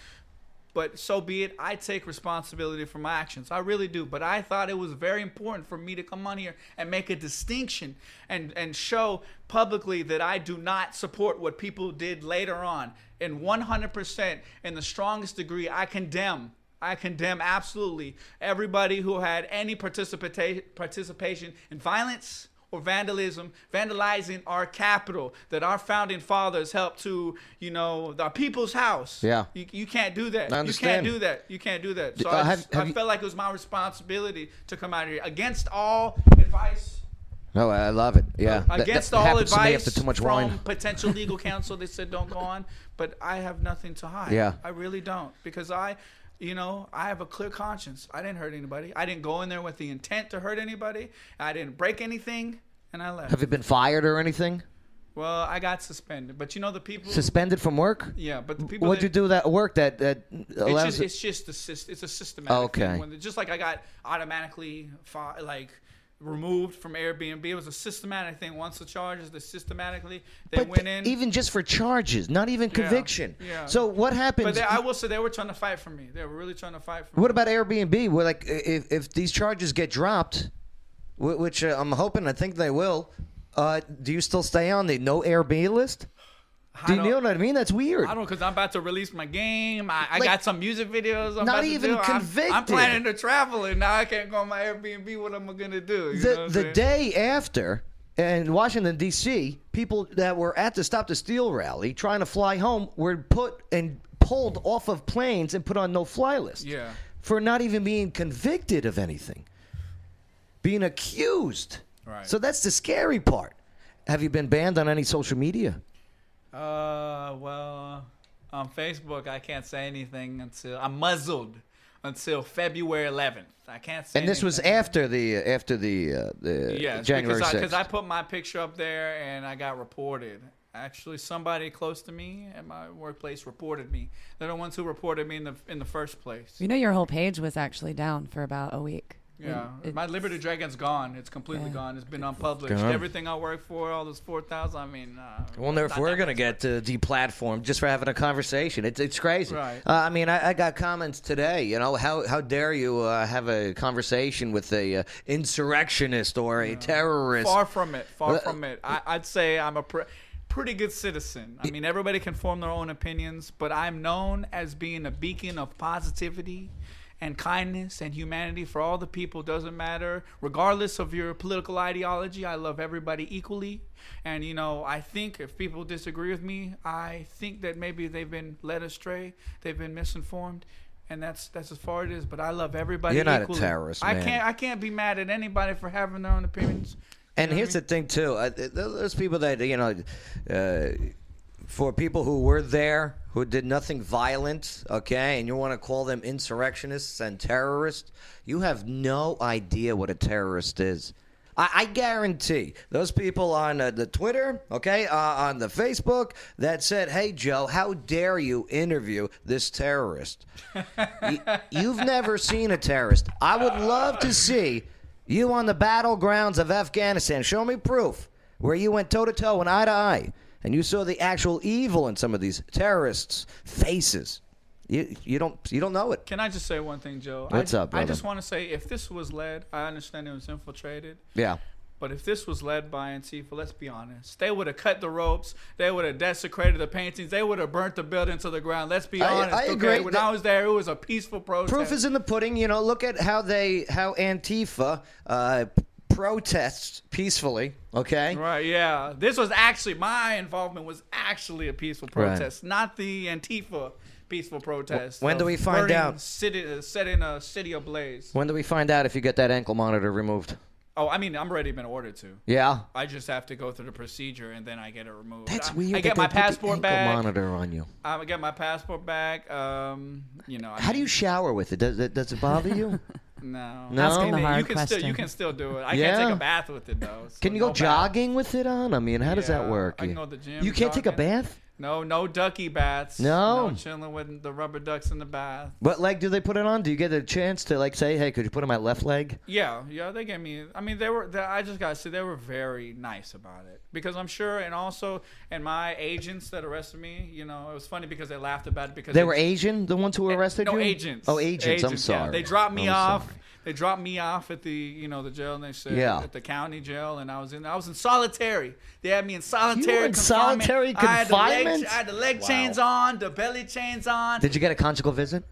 but so be it. I take responsibility for my actions. I really do. But I thought it was very important for me to come on here and make a distinction and, and show publicly that I do not support what people did later on. And 100%, in the strongest degree, I condemn. I condemn absolutely everybody who had any participata- participation in violence or vandalism, vandalizing our capital that our founding fathers helped to, you know, our people's house. Yeah. You, you can't do that. I You can't do that. You can't do that. So Uh, I, have- just- have I you- felt like it was my responsibility to come out here against all advice Oh, I love it. Yeah, That- that against all happens to me advice after too much from wine. potential legal counsel. They said don't go on, but I have nothing to hide. Yeah. I really don't because I, you know, I have a clear conscience. I didn't hurt anybody. I didn't go in there with the intent to hurt anybody. I didn't break anything, and I left. Have you been fired or anything? well, I got suspended, but you know the people. Suspended from work? yeah, but the people. What'd that, you do that work that that It's allows? just, it's just a it's a systematic Okay. thing. When, just like I got automatically fi- like removed from Airbnb, it was a systematic thing. Once the charges, they systematically they but went in. even just for charges, not even conviction. yeah. So what happened? But they, I will say they were trying to fight for me. They were really trying to fight for me. What about Airbnb? Where like if if these charges get dropped, which uh, I'm hoping, I think they will. Uh, do you still stay on the no Airbnb list? Do you know what I mean? That's weird. I don't because I'm about to release my game. I, I Like, got some music videos. I'm not even do. I'm- convicted. I'm, planning to travel, and now I can't go on my Airbnb. What am I gonna do? You the the saying? day after in Washington D.C., people that were at the Stop the Steal rally trying to fly home were put and pulled off of planes and put on no fly list. Yeah. For not even being convicted of anything. Being accused. Right. So that's the scary part. Have you been banned on any social media? Uh, well, on Facebook I can't say anything until I'm muzzled until February 11th. I can't say. And this was after the after the uh, the Yes, January because I, 6th. because I put my picture up there and I got reported. Actually, somebody close to me at my workplace reported me. They're the ones who reported me in the in the first place. You know, your whole page was actually down for about a week. Yeah, It- my Liberty Dragon's gone. It's completely Yeah. gone. It's been unpublished. Gone. Everything I worked for, all those four thousand. I mean, uh, I wonder if we're gonna much. get uh, deplatformed just for having a conversation. It's it's crazy. Right. Uh, I mean, I, I got comments today. You know, how how dare you uh, have a conversation with a uh, insurrectionist or a terrorist? Far from it. Far Uh, from it. I, I'd say I'm a pre- pretty good citizen. I mean, everybody can form their own opinions, but I'm known as being a beacon of positivity and kindness and humanity for all the people. Doesn't matter, regardless of your political ideology. I love everybody equally. And you know, I think if people disagree with me, I think that maybe they've been led astray, they've been misinformed. And that's that's as far as it is, but I love everybody. You're not a equally. terrorist, I can't I can't be mad at anybody for having their own opinions. And here's the thing too: uh, those people that you know, uh, for people who were there who did nothing violent, okay, and you want to call them insurrectionists and terrorists, you have no idea what a terrorist is. I, I guarantee those people on uh, the Twitter, okay, uh, on the Facebook that said, "Hey Joe, how dare you interview this terrorist?" Y- you've never seen a terrorist. I would love to see you on the battlegrounds of Afghanistan. Show me proof where you went toe to toe and eye to eye, and you saw the actual evil in some of these terrorists' faces. You you don't you don't know it. Can I just say one thing, Joe? What's I, up, I just want to say, if this was led, I understand it was infiltrated, Yeah. but if this was led by Antifa, let's be honest, they would have cut the ropes, they would have desecrated the paintings, they would have burnt the building to the ground. Let's be I- honest. I okay? agree. When I was there, it was a peaceful protest. Proof is in the pudding. You know, look at how they how Antifa uh, protests peacefully. Okay. Right, yeah. This was actually my involvement was actually a peaceful Right. protest, not the Antifa peaceful protest. when do we find burning out? City, uh, setting a city ablaze. When do we find out if you get that ankle monitor removed? Oh, I mean, I'm already been ordered to. Yeah. I just have to go through the procedure and then I get it removed. That's I, weird. I get my passport ankle back. monitor on you. I get my passport back. Um, you know. I How do you shower with it? Does it does it bother you? No. No? Ask him the You hard can still you can still do it. I Yeah? can't take a bath with it though. so Can you go no bath. jogging with it on? I mean, how does that work? I can go to the gym, You can't take a bath. No, no ducky baths. No? no chilling with the rubber ducks in the bath. What leg do they put it on? Do you get a chance to like say, "Hey, could you put it on my left leg"? Yeah, yeah, they gave me. I mean, they were. They, I just gotta say they were very nice about it because I'm sure, and also, and my agents that arrested me, you know, it was funny because they laughed about it because They were Asian, the ones who eh, arrested no you. agents. Oh, agents. I'm yeah. sorry. They dropped me I'm off. sorry. They dropped me off at the you know the jail, and they said Yeah. at the county jail, and I was in I was in solitary. They had me in solitary. You were in confinement. solitary I had the leg, confinement? I had the leg chains on, the belly chains on. Did you get a conjugal visit?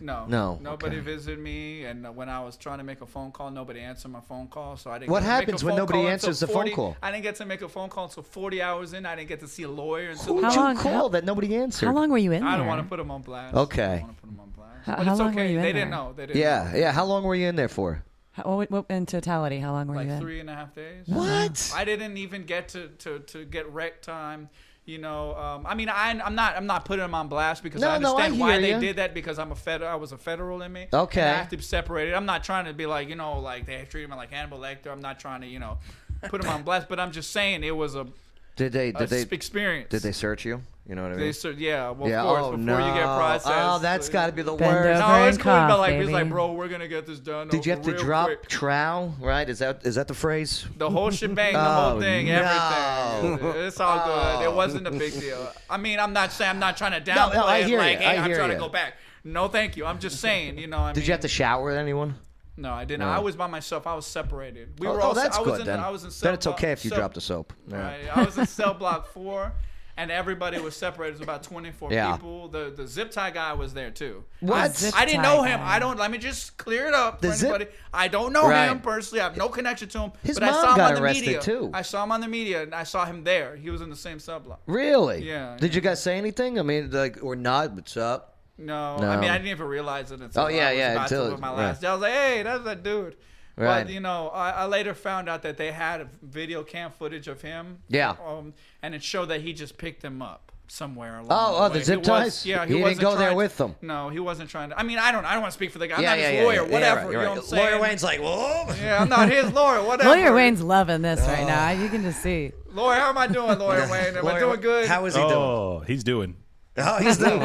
No, No, Nobody okay. visited me, and uh, when I was trying to make a phone call, nobody answered my phone call, so I didn't. What get to make a happens when nobody answers until the phone call? I didn't get to make a phone call until 40 hours in. I didn't get to see a lawyer until. Who How did you long- call how- that nobody answered? How long were you in I there? don't want to put them on blast. Okay. I don't want to put them on blast. How- how it's long were you in they didn't know. They didn't. Yeah, know. yeah. How long were you in there for? How, what, what, in totality, how long were you like three and a half days. What? I didn't even get to, to, to get rec time. You know, um, I mean, I, I'm not I'm not putting them on blast because No, I no, I understand why hear they did that because I'm a fed I was a federal inmate. Okay. and I have to be separated. I'm not trying to be like you know like they treated me like Hannibal Lecter. I'm not trying to you know put them on blast, but I'm just saying it was a, Did they? Did they? experience. Did they search you? You know what I mean? They said, yeah, well, yeah. of course, oh before no. you get processed. Oh, that's got to be the Bend worst. over. No, it's cool. But cough, like, he's like, bro, we're gonna get this done. Did you have to drop quick." trow? Right? Is that is that the phrase? The whole shebang, the Oh, whole thing, no. everything. It's all good. It wasn't a big deal. I mean, I'm not saying I'm not trying to downplay no, I it. hear Like, you. hey, I I'm hear trying you. to go back. No, thank you. I'm just saying. You know, I Did mean, you have to shower with anyone? No, I didn't. No. I was by myself. I was separated. We oh, were oh, that's I was good in, then. I was in cell then it's okay if you cell- drop the soap. Yeah. Right. I was in cell block four, and everybody was separated. It was about 24 Yeah. people. The the zip tie guy was there too. What? Zip I didn't know him. guy. I don't. Let me just clear it up The for zip- anybody. I don't know Right. him personally. I have no connection to him. His but I mom saw him got on the arrested, media. too. I saw him on the media, and I saw him there. He was in the same cell block. Really? Yeah, Did yeah. you guys say anything? I mean, like, or not? What's up? No, No. I mean I didn't even realize it until Oh, yeah, I was yeah, about until- to my right. last day. I was like, hey, that's that dude. Right. But you know, I, I later found out that they had video cam footage of him. Yeah. Um, and it showed that he just picked them up somewhere along Oh, the oh, the way. zip He was- ties? yeah, He didn't wasn't go there trying- with them. No, he wasn't trying to. I mean, I don't. I don't want to speak for the guy. I'm yeah, not yeah, his yeah, lawyer. yeah, whatever. right, you know right. what I'm saying? Lawyer Wayne's like, whoa. Yeah, I'm not his lawyer. Whatever. Lawyer Wayne's loving this right now. You can just see. Lawyer, how am I doing, Lawyer Wayne? Am I doing good? How is he doing? Oh, he's doing. Oh, he's doing.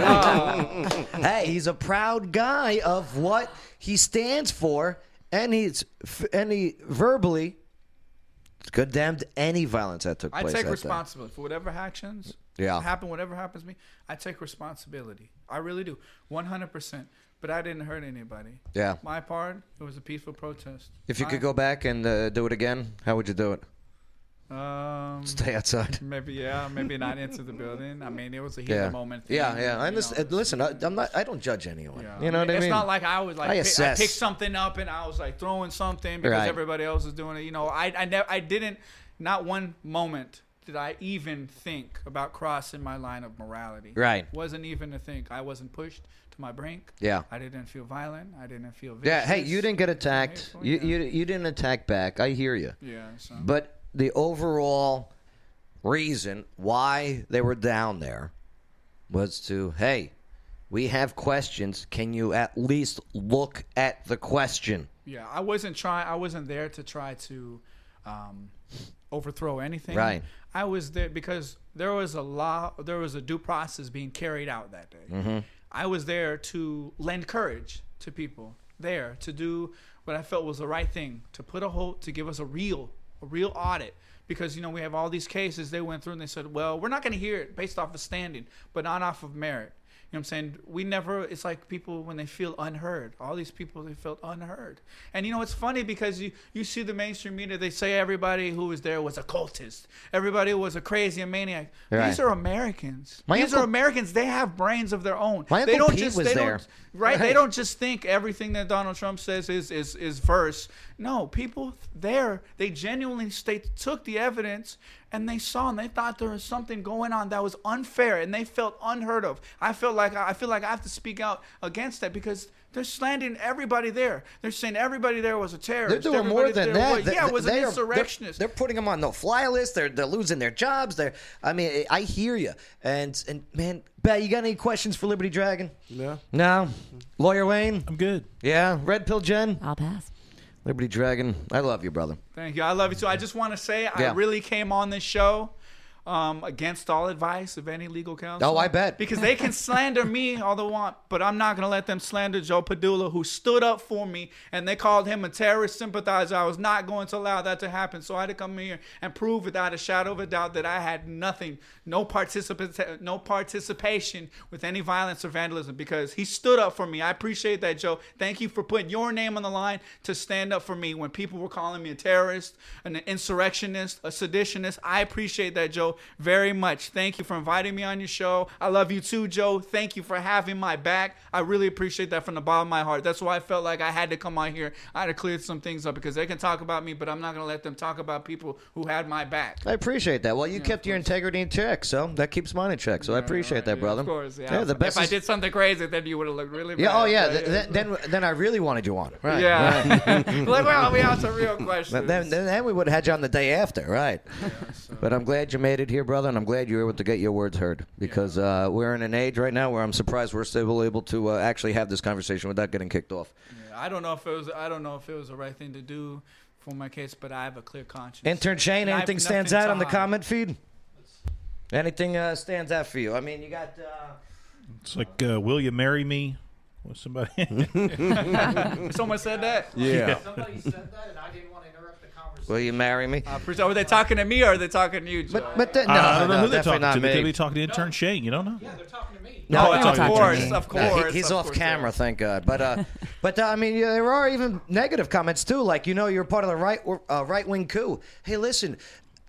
hey, he's a proud guy of what he stands for, and he's and he verbally condemned any violence that took I place. I take day. responsibility for whatever actions Yeah. happen, whatever happens to me. I take responsibility. I really do, one hundred percent. But I didn't hurt anybody. Yeah. My part, it was a peaceful protest. If you I- could go back and uh, do it again, how would you do it? Um, Stay outside. maybe yeah, maybe not into the building. I mean, it was a heated Yeah. moment. Yeah, thing, yeah. I you understand. know. Listen, I, I'm not. I don't judge anyone. Yeah. You know what I mean? it's not like I was like I pick, I picked something up and I was like throwing something because Right. everybody else is doing it. You know, I I never I didn't not one moment did I even think about crossing my line of morality. Right. Wasn't even a thing. I wasn't pushed to my brink. Yeah. I didn't feel violent. I didn't feel Yeah. Hey, you didn't get attacked. Hateful, You, yeah. you you didn't attack back. I hear you. Yeah. So. But the overall reason why they were down there was to, hey, we have questions. Can you at least look at the question? Yeah, I wasn't trying. I wasn't there to try to um, overthrow anything. Right. I was there because there was a law. There was a due process being carried out that day. Mm-hmm. I was there to lend courage to people. There to do what I felt was the right thing to put a hold to give us a real real audit. Because you know we have all these cases they went through and they said well we're not going to hear it based off of standing but not off of merit you know what I'm saying? We never, it's like people when they feel unheard. All these people, they felt unheard. And you know, it's funny because you, you see the mainstream media, they say everybody who was there was a cultist. Everybody was a crazy and maniac. Right. These are Americans. My These uncle- are Americans. They have brains of their own. My they Uncle don't Pete just, was they there. Don't, right? They don't just think everything that Donald Trump says is, is, is verse. No, people there, they genuinely state, took the evidence and they saw and they thought there was something going on that was unfair and they felt unheard of. I felt like I feel like I have to speak out against that because they're slandering everybody there. They're saying everybody there was a terrorist. They're doing more than that. was- They- yeah, it was they an are- they're- insurrectionist. They're, putting them on no fly list. They're they're losing their jobs. They're. I mean, I hear you. And and man, Bet, you got any questions for Liberty Dragon? Yeah. No. Lawyer Wayne. I'm good. Yeah. Red Pill Jen. I'll pass. Liberty Dragon. I love you, brother. Thank you. I love you too. I just want to say I really came on this show um, against all advice of any legal counsel. Oh, I bet. Because they can slander me all they want, but I'm not going to let them slander Joe Padula, who stood up for me, and they called him a terrorist sympathizer. I was not going to allow that to happen. So I had to come here and prove without a shadow of a doubt that I had nothing, no, participa- no participation with any violence or vandalism because he stood up for me. I appreciate that, Joe. Thank you for putting your name on the line to stand up for me when people were calling me a terrorist, an insurrectionist, a seditionist. I appreciate that, Joe. Very much. Thank you for inviting me on your show. I love you too, Joe. Thank you for having my back. I really appreciate that from the bottom of my heart. That's why I felt like I had to come on here. I had to clear some things up because they can talk about me, but I'm not going to let them talk about people who had my back. I appreciate that. Well, you kept your integrity in check, so that keeps mine in check. So I appreciate that, Yeah, brother. Of course, yeah. the best. if I did something crazy, then you would have looked really oh, bad. yeah. Oh, yeah. th- th- then, then I really wanted you on. Right. yeah. like, well, we answer real questions. But then, then, then we would have had you on the day after, right? But I'm glad you made it here, brother, and I'm glad you were able to get your words heard because uh, we're in an age right now where I'm surprised we're still able to uh, actually have this conversation without getting kicked off. Yeah, I don't know if it was. I don't know if it was the right thing to do for my case, but I have a clear conscience. Intern Shane, And anything stands out on the comment feed? Anything uh, stands out for you? I mean, you got. Uh, It's like, uh, will you marry me? With somebody. Someone said that. Yeah. Somebody said that, and I didn't want to interrupt the conversation. Will you marry me? I appreciate- Were they talking to me or are they talking to you, Joe? But but the, no, I don't know no, who they're definitely talking not to. They me. could be talking to intern Shane. You don't know. Yeah, they're talking to me. No, I it's don't on to turn. me. Of No, he- course, he's of off course, camera, yeah. thank God. But uh, but uh, I mean, yeah, there are even negative comments too. Like you know, you're part of the right uh, right wing coup. Hey, listen,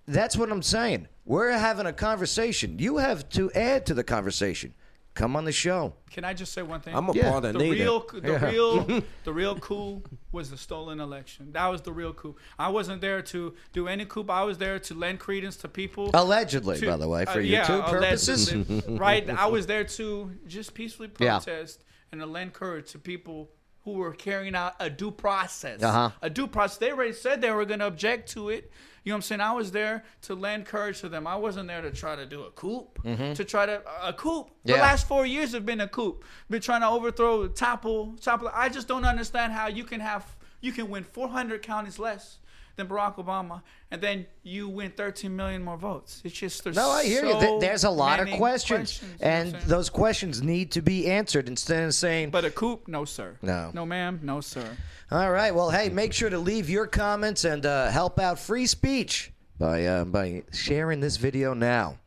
that's what I'm saying. We're having a conversation. You have to add to the conversation. Come on the show. Can I just say one thing? I'm a Yeah. part of the neither. real, the Yeah. real, the real coup was the stolen election. That was the real coup. I wasn't there to do any coup. I was there to lend credence to people. Allegedly, to- by the way, for uh, yeah, purposes. right? I was there to just peacefully Yeah. protest and to lend courage to people who were carrying out a due process. Uh-huh. A due process. They already said they were going to object to it. You know what I'm saying? I was there to lend courage to them. I wasn't there to try to do a coup. To try to a coup. The Mm-hmm. Last four years have been a coup. Been trying to overthrow, topple, topple. I just don't understand how you can have you can win 400 counties less than Barack Obama, and then you win 13 million more votes. It's just there's No, I hear you. so Th- There's a lot of questions, you I'm and those questions need to be answered instead of saying, But a coup, no sir. No. No ma'am, no sir. All right. Well, hey, make sure to leave your comments and uh, help out free speech by uh, by sharing this video now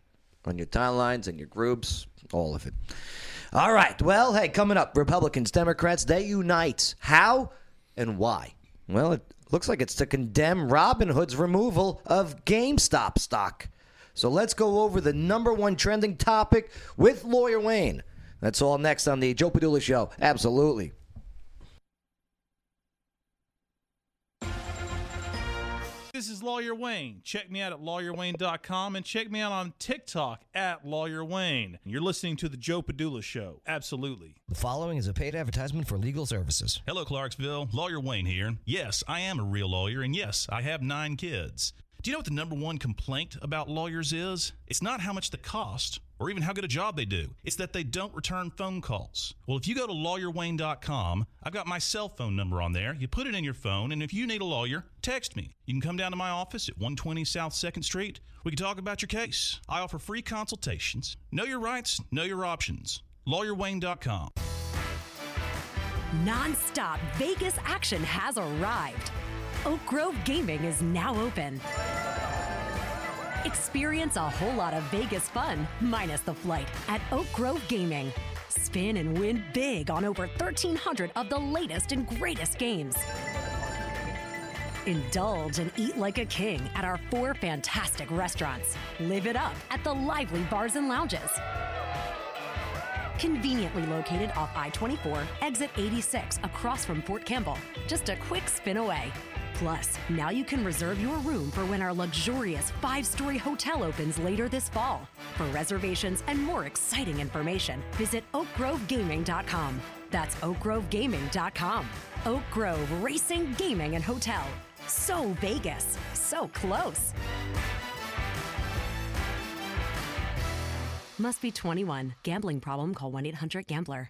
on your timelines and your groups, all of it. All right. Well, hey, coming up, Republicans, Democrats, they unite. How and why? Well, it looks like it's to condemn Robinhood's removal of GameStop stock. So let's go over the number one trending topic with Lawyer Wayne. That's all next on the Joe Padula Show. Absolutely. This is Lawyer Wayne. Check me out at lawyerwayne.com and check me out on TikTok at Lawyer Wayne. You're listening to The Joe Padula Show. Absolutely. The following is a paid advertisement for legal services. Hello, Clarksville. Lawyer Wayne here. Yes, I am a real lawyer, and yes, I have nine kids. Do you know what the number one complaint about lawyers is? It's not how much they cost or even how good a job they do. It's that they don't return phone calls. Well, if you go to lawyerwayne.com, I've got my cell phone number on there. You put it in your phone, and if you need a lawyer, text me. You can come down to my office at 120 South 2nd Street. We can talk about your case. I offer free consultations. Know your rights, know your options. lawyerwayne.com. Non-stop Vegas action has arrived. Oak Grove Gaming is now open. Experience a whole lot of Vegas fun, minus the flight, at Oak Grove Gaming. Spin and win big on over 1,300 of the latest and greatest games. Indulge and eat like a king at our four fantastic restaurants. Live it up at the lively bars and lounges. Conveniently located off I 24, exit 86, across from Fort Campbell. Just a quick spin away. Plus, now you can reserve your room for when our luxurious five story hotel opens later this fall. For reservations and more exciting information, visit oakgrovegaming.com. That's oakgrovegaming.com. Oak Grove Racing, Gaming, and Hotel. So Vegas, so close. Must be 21. Gambling problem, call 1 800 Gambler.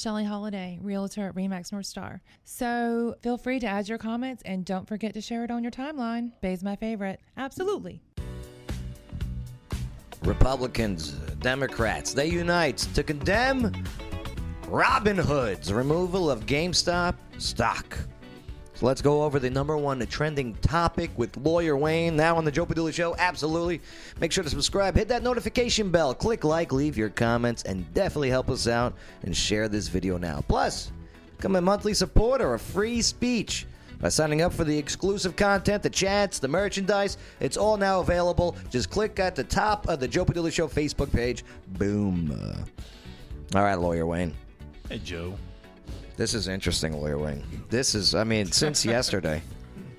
Shelly Holiday, Realtor at Remax North Star. So feel free to add your comments and don't forget to share it on your timeline. Bay's my favorite. Absolutely. Republicans, Democrats, they unite to condemn Robinhood's removal of GameStop stock. So let's go over the number one trending topic with Lawyer Wayne now on the Joe Padula Show. Absolutely. Make sure to subscribe, hit that notification bell, click like, leave your comments, and definitely help us out and share this video now. Plus, become a monthly supporter of free speech by signing up for the exclusive content, the chats, the merchandise. It's all now available. Just click at the top of the Joe Padula Show Facebook page. Boom. All right, Lawyer Wayne. Hey, Joe. This is interesting, Lawyer Wayne. This is, I mean, since yesterday.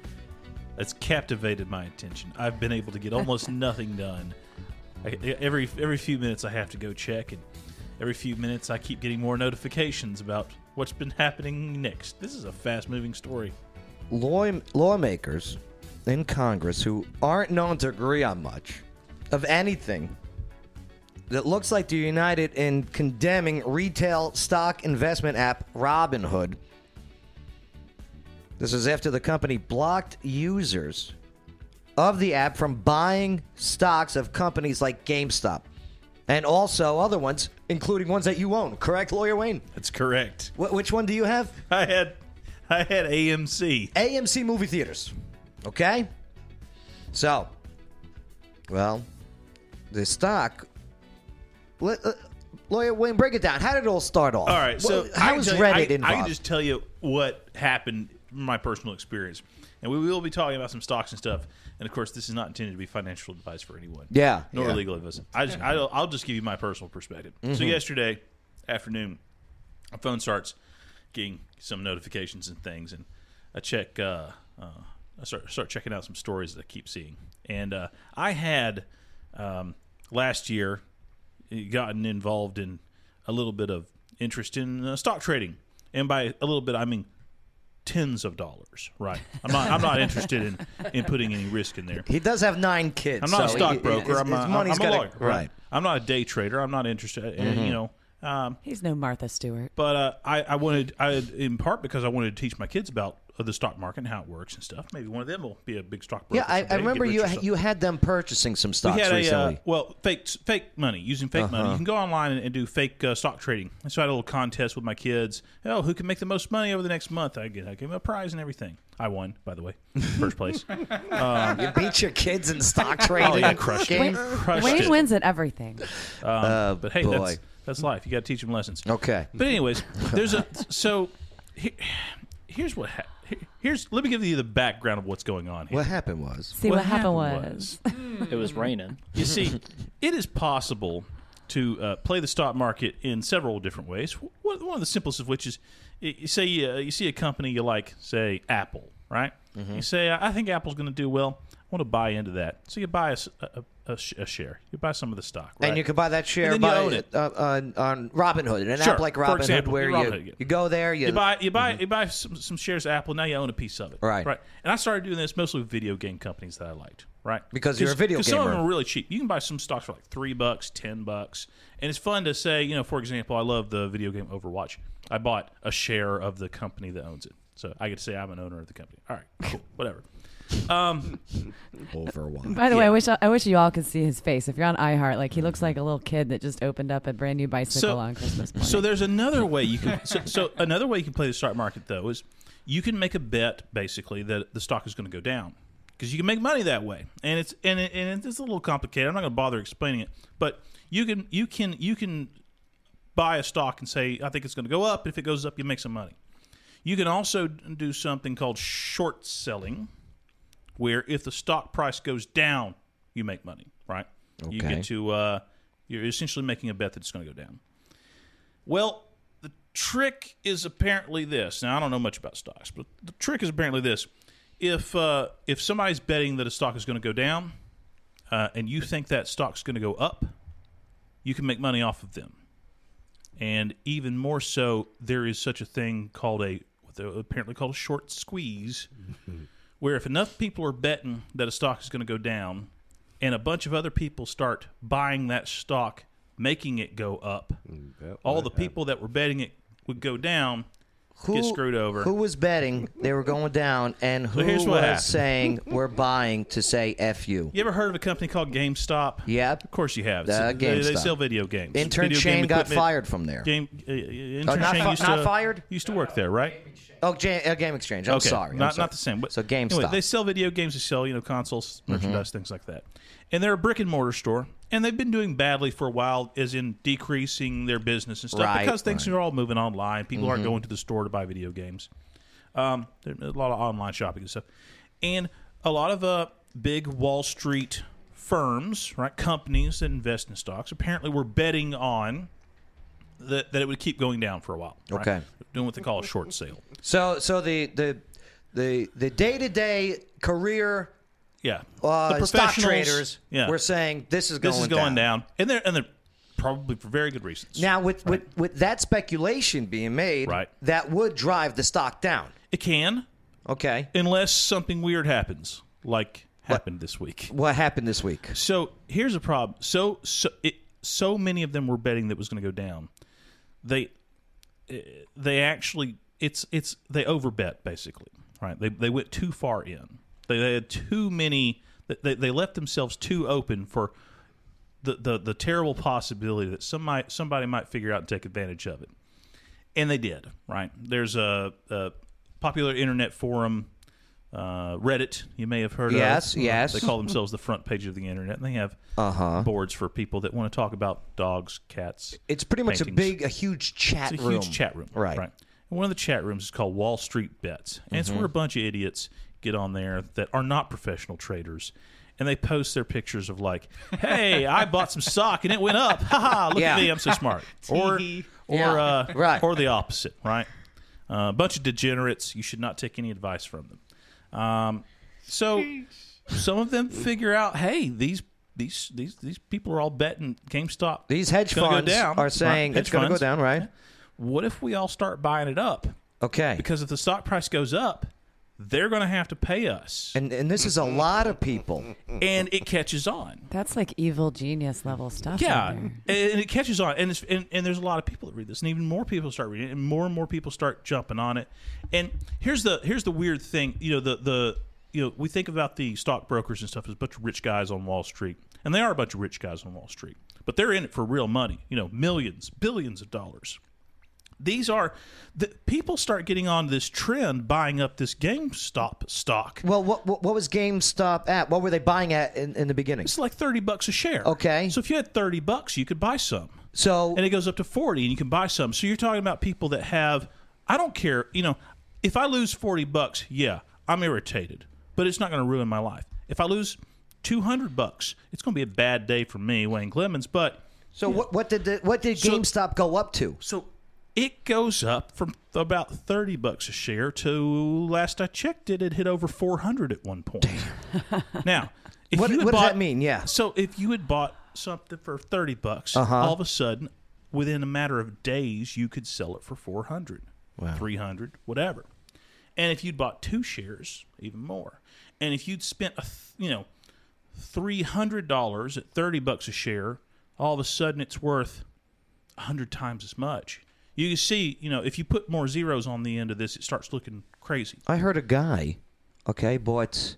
That's captivated my attention. I've been able to get almost nothing done. I, every every few minutes, I have to go check, and every few minutes, I keep getting more notifications about what's been happening next. This is a fast moving story. Law, lawmakers in Congress who aren't known to agree on much of anything that looks like they're united in condemning retail stock investment app Robinhood. This is after the company blocked users of the app from buying stocks of companies like GameStop and also other ones, including ones that you own. Correct, Lawyer Wayne? That's correct. Wh- which one do you have? I had I had AMC. AMC movie theaters. Okay? So, well, the stock. Let, uh, Lawyer Wayne, break it down. How did it all start off? All right, so Wh- how I was tell you- I, involved? I can just tell you what happened from my personal experience, and we will be talking about some stocks and stuff. And of course, this is not intended to be financial advice for anyone. Yeah, nor yeah. legal advice. I just, I'll, I'll just give you my personal perspective. So Mhm. yesterday afternoon, my phone starts getting some notifications and things, and I check. Uh, uh, I start start checking out some stories that I keep seeing, and uh, I had um, last year gotten involved in a little bit of interest in uh, stock trading, and by a little bit I mean tens of dollars. Right? I'm not. I'm not interested in in putting any risk in there. He does have nine kids. I'm not so a he- stockbroker. I'm, a, money's I'm a gotta- lawyer. Right. I'm not a day trader. I'm not interested. in Mhm. You know. Um, He's no Martha Stewart. but uh, I, I wanted, I in part because I wanted to teach my kids about uh, the stock market and how it works and stuff. Maybe one of them will be a big stockbroker. Yeah, I, I remember you you had them purchasing some stocks we had recently. a uh, well fake fake money using fake money. Uh-huh. You can go online and, and do fake uh, stock trading. And so I had a little contest with my kids. Oh, who can make the most money over the next month? I get I gave them a prize and everything. I won, by the way, first place. Um, you beat your kids in stock Oh trading. yeah, crushed. Wayne, Crushed Wayne it. wins at everything. Um, Oh, but hey, boy. that's that's life. You got to teach them lessons. Okay. But anyways, there's a so he, here's what ha- here- here's let me give you the background of what's going on here. What happened was See, what, happened was. It was raining. You see, it is possible to uh, play the stock market in several different ways. One one of the simplest of which is, you say uh, you see a company you like, say Apple, right? Mm-hmm. You say, I think Apple's going to do well. Want to buy into that. So you buy a, a- a- a sh- a share. You buy some of the stock, right? And you can buy that share And then you by, own it. Uh, on, on Robinhood, an Sure. app like For Robinhood, example, where Robinhood, you, yeah. you go there, you, You buy you buy you buy some, some shares of Apple. Now you own a piece of it. Right. Right. And I started doing this mostly with video game companies that I liked. Right. Because you're a video Because some of gamer. them are really cheap. You can buy some stocks for like three bucks, ten bucks, and it's fun to say. You know, for example, I love the video game Overwatch. I bought a share of the company that owns it, so I get to say I'm an owner of the company. All right, cool, whatever. Um, Overwatch. By the way, I wish I wish you all could see his face. If you're on iHeart, like he looks like a little kid that just opened up a brand new bicycle on Christmas morning. So there's another way you can. So, so another way you can play the stock market though is you can make a bet basically that the stock is going to go down because you can make money that way, and it's and it, and it's a little complicated. I'm not going to bother explaining it, but you can you can you can buy a stock and say I think it's going to go up. If it goes up, you make some money. You can also do something called short selling, where if the stock price goes down, you make money. Right? Okay. You get to uh, you're essentially making a bet that it's going to go down. Well, the trick is apparently this. Now I don't know much about stocks, but the trick is apparently this: if uh, if somebody's betting that a stock is going to go down, uh, and you think that stock's going to go up, you can make money off of them. And even more so, there is such a thing called a what they're apparently called a short squeeze, where if enough people are betting that a stock is going to go down, and a bunch of other people start buying that stock, making it go up, all the people that were betting it would go down, who get screwed over. Who was betting they were going down, and who was happened. saying we're buying to say "f you"? You ever heard of a company called GameStop? Yeah, Of course you have. The They- They, sell video games. Intern Video Shane game got fired from there. Game uh, uh, intern Oh, not Shane used not to fired? used to work there, right? Oh, uh, Game Exchange. I'm okay. sorry. I'm not sorry. not the same. But So GameStop. Anyway, they sell video games. They sell you know consoles, Mm-hmm. merchandise, things like that. And they're a brick and mortar store, and they've been doing badly for a while, as in decreasing their business and stuff Right, because things right. are all moving online. People aren't Mhm. going to the store to buy video games. Um, there's a lot of online shopping and stuff, and a lot of uh big Wall Street firms, right, companies that invest in stocks, apparently were betting on that that it would keep going down for a while. right? Okay. doing what they call a short sale. So, so the the the the day to day career Yeah, uh, The stock traders yeah. were saying this is going this is going down, and they're and they're probably for very good reasons. Now, with, with with that speculation being made, Right. that would drive the stock down. It can, Okay. unless something weird happens, like happened this week. What happened this week? So here's a problem. So so it, so many of them were betting that it was going to go down. They eh, they actually it's it's they overbet basically, right? They they went too far in. They, they had too many. They, they left themselves too open for the, the the terrible possibility that somebody somebody might figure out and take advantage of it, and they did. Right? There's a, a popular internet forum. Uh, Reddit, you may have heard Yes, of. Uh, yes. They call themselves the front page of the internet, and they have Uh-huh. boards for people that want to talk about dogs, cats. It's pretty much paintings. a big, a huge chat It's a room. huge chat room, Right. Right. And one of the chat rooms is called Wall Street Bets, and it's Mhm. where a bunch of idiots get on there that are not professional traders, and they post their pictures of like, "Hey, I bought some stock and it went up. Haha, look Yeah. at me, I'm so smart." or, or, Yeah. uh, Right. or the opposite, right? Uh, a bunch of degenerates. You should not take any advice from them. Um, so some of them figure out, hey, these these these these people are all betting GameStop. These hedge funds down, are saying Hedge it's going to go down, right? What if we all start buying it up? Okay. Because if the stock price goes up, they're going to have to pay us, And and this is a mm-hmm. lot of people. and it catches on. That's like evil genius level stuff. Yeah, right and and it catches on, and, it's, and and there's a lot of people that read this, and even more people start reading it, and more and more people start jumping on it. And here's the here's the weird thing, you know, the the you know we think about the stockbrokers and stuff as a bunch of rich guys on Wall Street, and they are a bunch of rich guys on Wall Street, but they're in it for real money, you know, millions, billions of dollars. These are the people start getting on this trend, buying up this GameStop stock. Well, what, what what was GameStop at? What were they buying at in, in the beginning? It's like thirty bucks a share. Okay. So if you had thirty bucks, you could buy some. So and it goes up to 40 and you can buy some so you're talking about people that have i don't care you know if i lose 40 bucks yeah i'm irritated but it's not going to ruin my life if i lose 200 bucks it's going to be a bad day for me wayne clemens but So what what did the, what did So- GameStop go up to? so it goes up from about 30 bucks a share to last i checked it it hit over 400 at one point now if What- you what does that mean? Yeah. so if you had bought something for 30 bucks Uh-huh. all of a sudden within a matter of days you could sell it for 400 Wow. 300 whatever and if you'd bought two shares even more and if you'd spent a you know $300 at 30 bucks a share all of a sudden it's worth 100 times as much you can see you know if you put more zeros on the end of this it starts looking crazy I heard a guy, okay, bought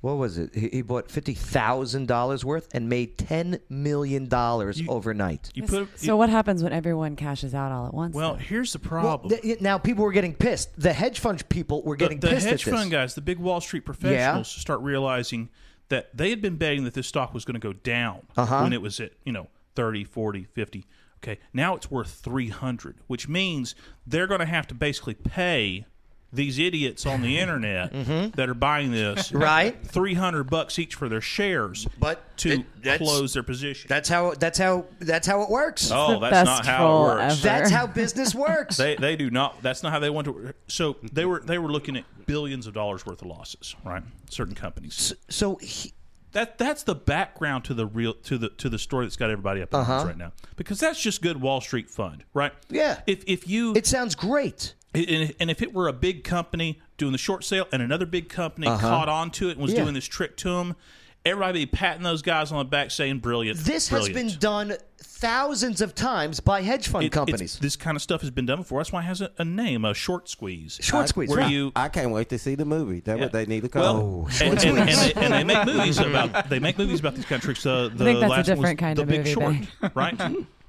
what was it? He, he bought fifty thousand dollars worth and made ten million dollars overnight. you put so what happens when everyone cashes out all at once? well then? here's the Well, problem th- now people were getting pissed. The hedge fund people were getting the, the pissed hedge at this. fund guys, the big Wall Street professionals, start realizing that they had been betting that this stock was going to go down Uh-huh. when it was at, you know, 30, 40, 50. Okay, now it's worth 300, which means they're going to have to basically pay these idiots on the internet that are buying this Mm-hmm. Right. 300 bucks each for their shares But to it- close their position. That's how. That's how. That's how it works. oh, the that's not how it works. ever. That's how business works. they they do not that's not how they want to so they were they were looking at billions of dollars worth of losses right certain companies so he, that that's the background to the real to the to the story that's got everybody up in arms Uh-huh. right now because that's just good wall street fund right Yeah. if if you it sounds great. and, and if it were a big company doing the short sale and another big company Uh-huh. caught on to it and was Yeah. doing this trick to them everybody be patting those guys on the back saying brilliant. This has been done thousands of times by hedge fund It- companies. This kind of stuff has been done before. That's why it has a, a name, a short squeeze. Short squeeze, Where right. you I can't wait to see the movie. That's Yeah. what they need to call. well, it. and, and, and, they, and they make movies about they make movies about these kind of tricks. Uh, the think that's a last one was different kind the of Big movie Short, then. right?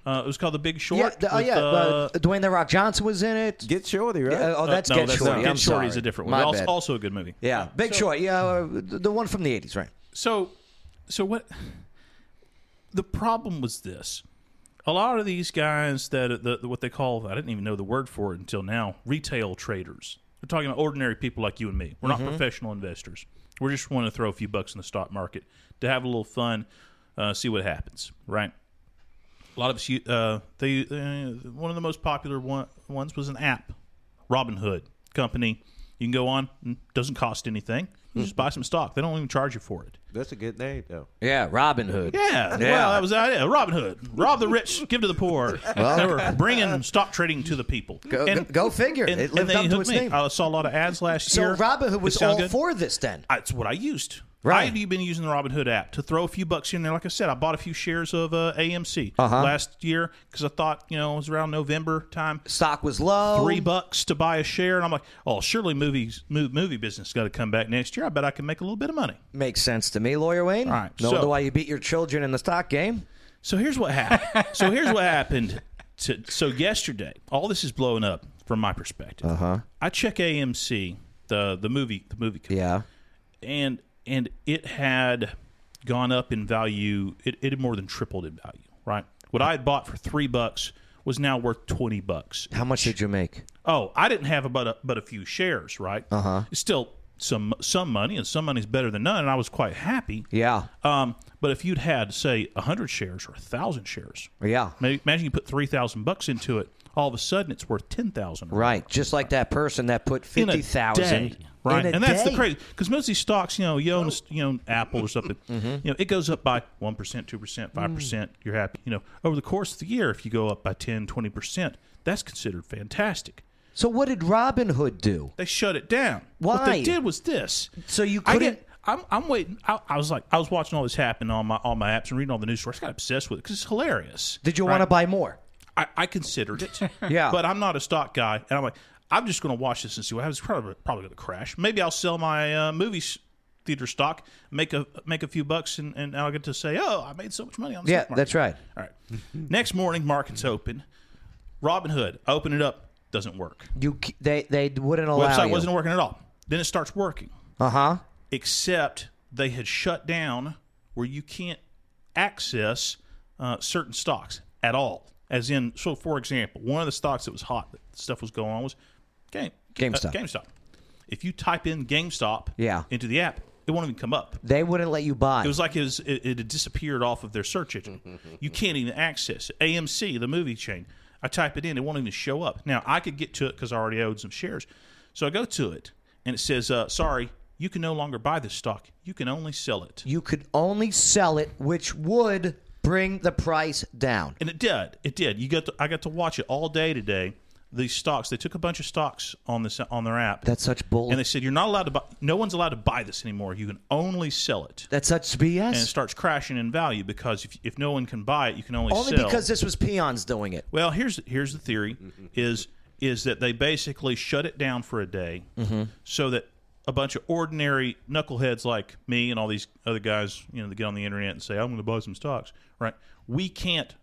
Uh, it was called The Big yeah, Short. the- oh with, yeah. uh, uh, Dwayne the Rock Johnson was in it. Get Shorty, right? Yeah, oh, uh, that's no, Get that's Shorty. not. I'm Get Shorty is a different one. Also, also a good movie. Yeah, Big Short. Yeah, uh, the the one from the '80s, right? So, so what? The problem was this: a lot of these guys that the, what they call I didn't even know the word for it until now retail traders. They're talking about ordinary people like you and me. We're not professional investors. We're just want to throw a few bucks in the stock market to have a little fun, uh, see what happens. Right? A lot of us, uh, they uh, one of the most popular one, ones was an app, Robinhood company. You can go on, mm, doesn't cost anything. You just buy some stock. They don't even charge you for it. That's a good name, though. Yeah, Robin Hood. Yeah, well, that was the idea. Robin Hood, rob the rich, give to the poor. they were bringing stock trading to the people. Go- go- go figure. And, It and lived they up to hooked its me. name. I saw a lot of ads last year. So year. Robin Hood It was sound all good. for this then. That's what I used. Right. I've been using the Robinhood app to throw a few bucks in there. Like I said, I bought a few shares of uh, AMC Uh-huh. last year because I thought you know it was around November time. Stock was low. Three bucks to buy a share, and I'm like, oh, surely movies, mov- movie business got to come back next year. I bet I can make a little bit of money. Makes sense to me, Lawyer Wayne. All right, No so- wonder why you beat your children in the stock game. So here's what happened. so here's what happened. To, so yesterday, all this is blowing up from my perspective. Uh huh. I check AMC, the the movie, the movie, company, Yeah. and and it had gone up in value. It, it had more than tripled in value. Right. What I had bought for three bucks was now worth twenty bucks. How much did you make? Oh, I didn't have but a, but a few shares. Right. Uh Uh-huh. Still some some money, and some money's better than none, and I was quite happy. Yeah. Um, but if you'd had say hundred shares or thousand shares, Yeah. Maybe, imagine you put three thousand bucks into it. All of a sudden, it's worth ten thousand. Right. Just like that person that put fifty thousand. Right, and that's the crazy because most of these stocks, you know, you own, you own Apple or something, Mm-hmm. you know, it goes up by one percent, two percent, five percent. You're happy, you know. Over the course of the year, if you go up by 10, 20 percent, that's considered fantastic. So what did Robinhood do? They shut it down. What Why? they did was this. So you couldn't. get, I'm, I'm waiting. I, I was like, I was watching all this happen on my on my apps and reading all the news stories. I got obsessed with it because it's hilarious. Did you right? want to buy more? I, I considered it. Yeah. But I'm not a stock guy, and I'm like, I'm just going to watch this and see what happens. It's probably probably going to crash. Maybe I'll sell my uh, movie theater stock, make a make a few bucks, and, and I'll get to say, oh, I made so much money on Yeah, that's right. All right. Next morning, market's open. Robinhood, open it up, doesn't work. You they they wouldn't allow Website you. wasn't working at all. Then it starts working Uh huh. except they had shut down where you can't access uh, certain stocks at all. As in, so for example, one of the stocks that was hot, that stuff was going on was Game, GameStop. Uh, GameStop. If you type in GameStop Yeah. into the app, it won't even come up. They wouldn't let you buy. It was like it, was, it, it had disappeared off of their search engine. you can't even access it. AMC, the movie chain. I type it in, it won't even show up. Now I could get to it because I already owed some shares, so I go to it, and it says, uh, "Sorry, you can no longer buy this stock. You can only sell it." you could only sell it, which would bring the price down. And it did. It did. You got. To, I got to watch it all day today. These stocks. They took a bunch of stocks on this on their app. That's such bull. and they said you're not allowed to buy. No one's allowed to buy this anymore. You can only sell it. That's such BS. and it starts crashing in value because if, if no one can buy it, you can only, sell only sell. because this was peons doing it. well, here's here's the theory: mm-hmm. is is that they basically shut it down for a day, mm-hmm. so that a bunch of ordinary knuckleheads like me and all these other guys, you know, that get on the internet and say, "I'm going to buy some stocks," right? We can't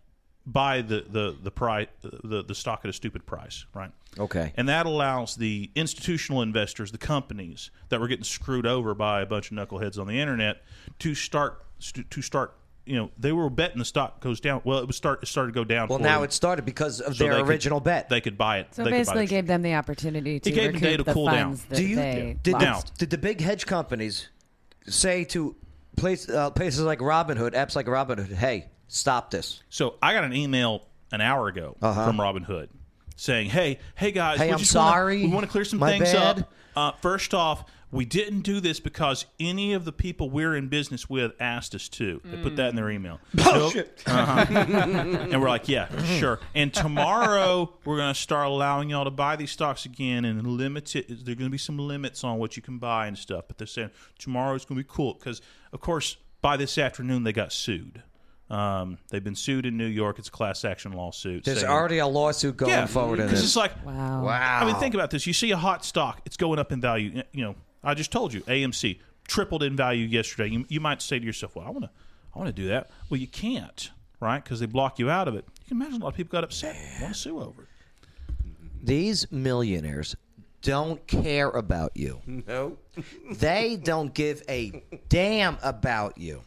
buy the the the price the the stock at a stupid price, right? Okay. And that allows the institutional investors, the companies that were getting screwed over by a bunch of knuckleheads on the internet, to start to start. You know, they were betting the stock goes down. Well, it was start it started to go down. Well, now them. it started because of So their they could- original bet. They could buy it. So they basically, gave them the opportunity to gave them recoup day to the cool down. that Do you they did lost. the, did the big hedge companies say to place, uh, places like Robinhood, apps like Robinhood, hey, stop this? So I got an email an hour ago from Robinhood saying, "Hey, hey guys, Uh-huh. Hey, we I'm just wanna- sorry. we want to clear some My things bad." up. Uh, first off, we didn't do this because any of the people we're in business with asked us to. They put that in their email. Bullshit. and we're like, yeah, sure. And tomorrow we're going to start allowing y'all to buy these stocks again and limit it. There are going to be some limits on what you can buy and stuff. But they're saying tomorrow is going to be cool because, of course, by this afternoon they got sued. Um, they've been sued in New York. It's a class action lawsuit. There's saying- already a lawsuit going yeah, forward in because this. it's like Wow. wow. I mean, think about this. You see a hot stock; it's going up in value. You know, I just told you, AMC tripled in value yesterday. You, you might say to yourself, "Well, I want to, I want to do that." Well, you can't, right? Because they block you out of it. You can imagine a lot of people got upset, want to sue over it. These millionaires don't care about you. No. They don't give a damn about you.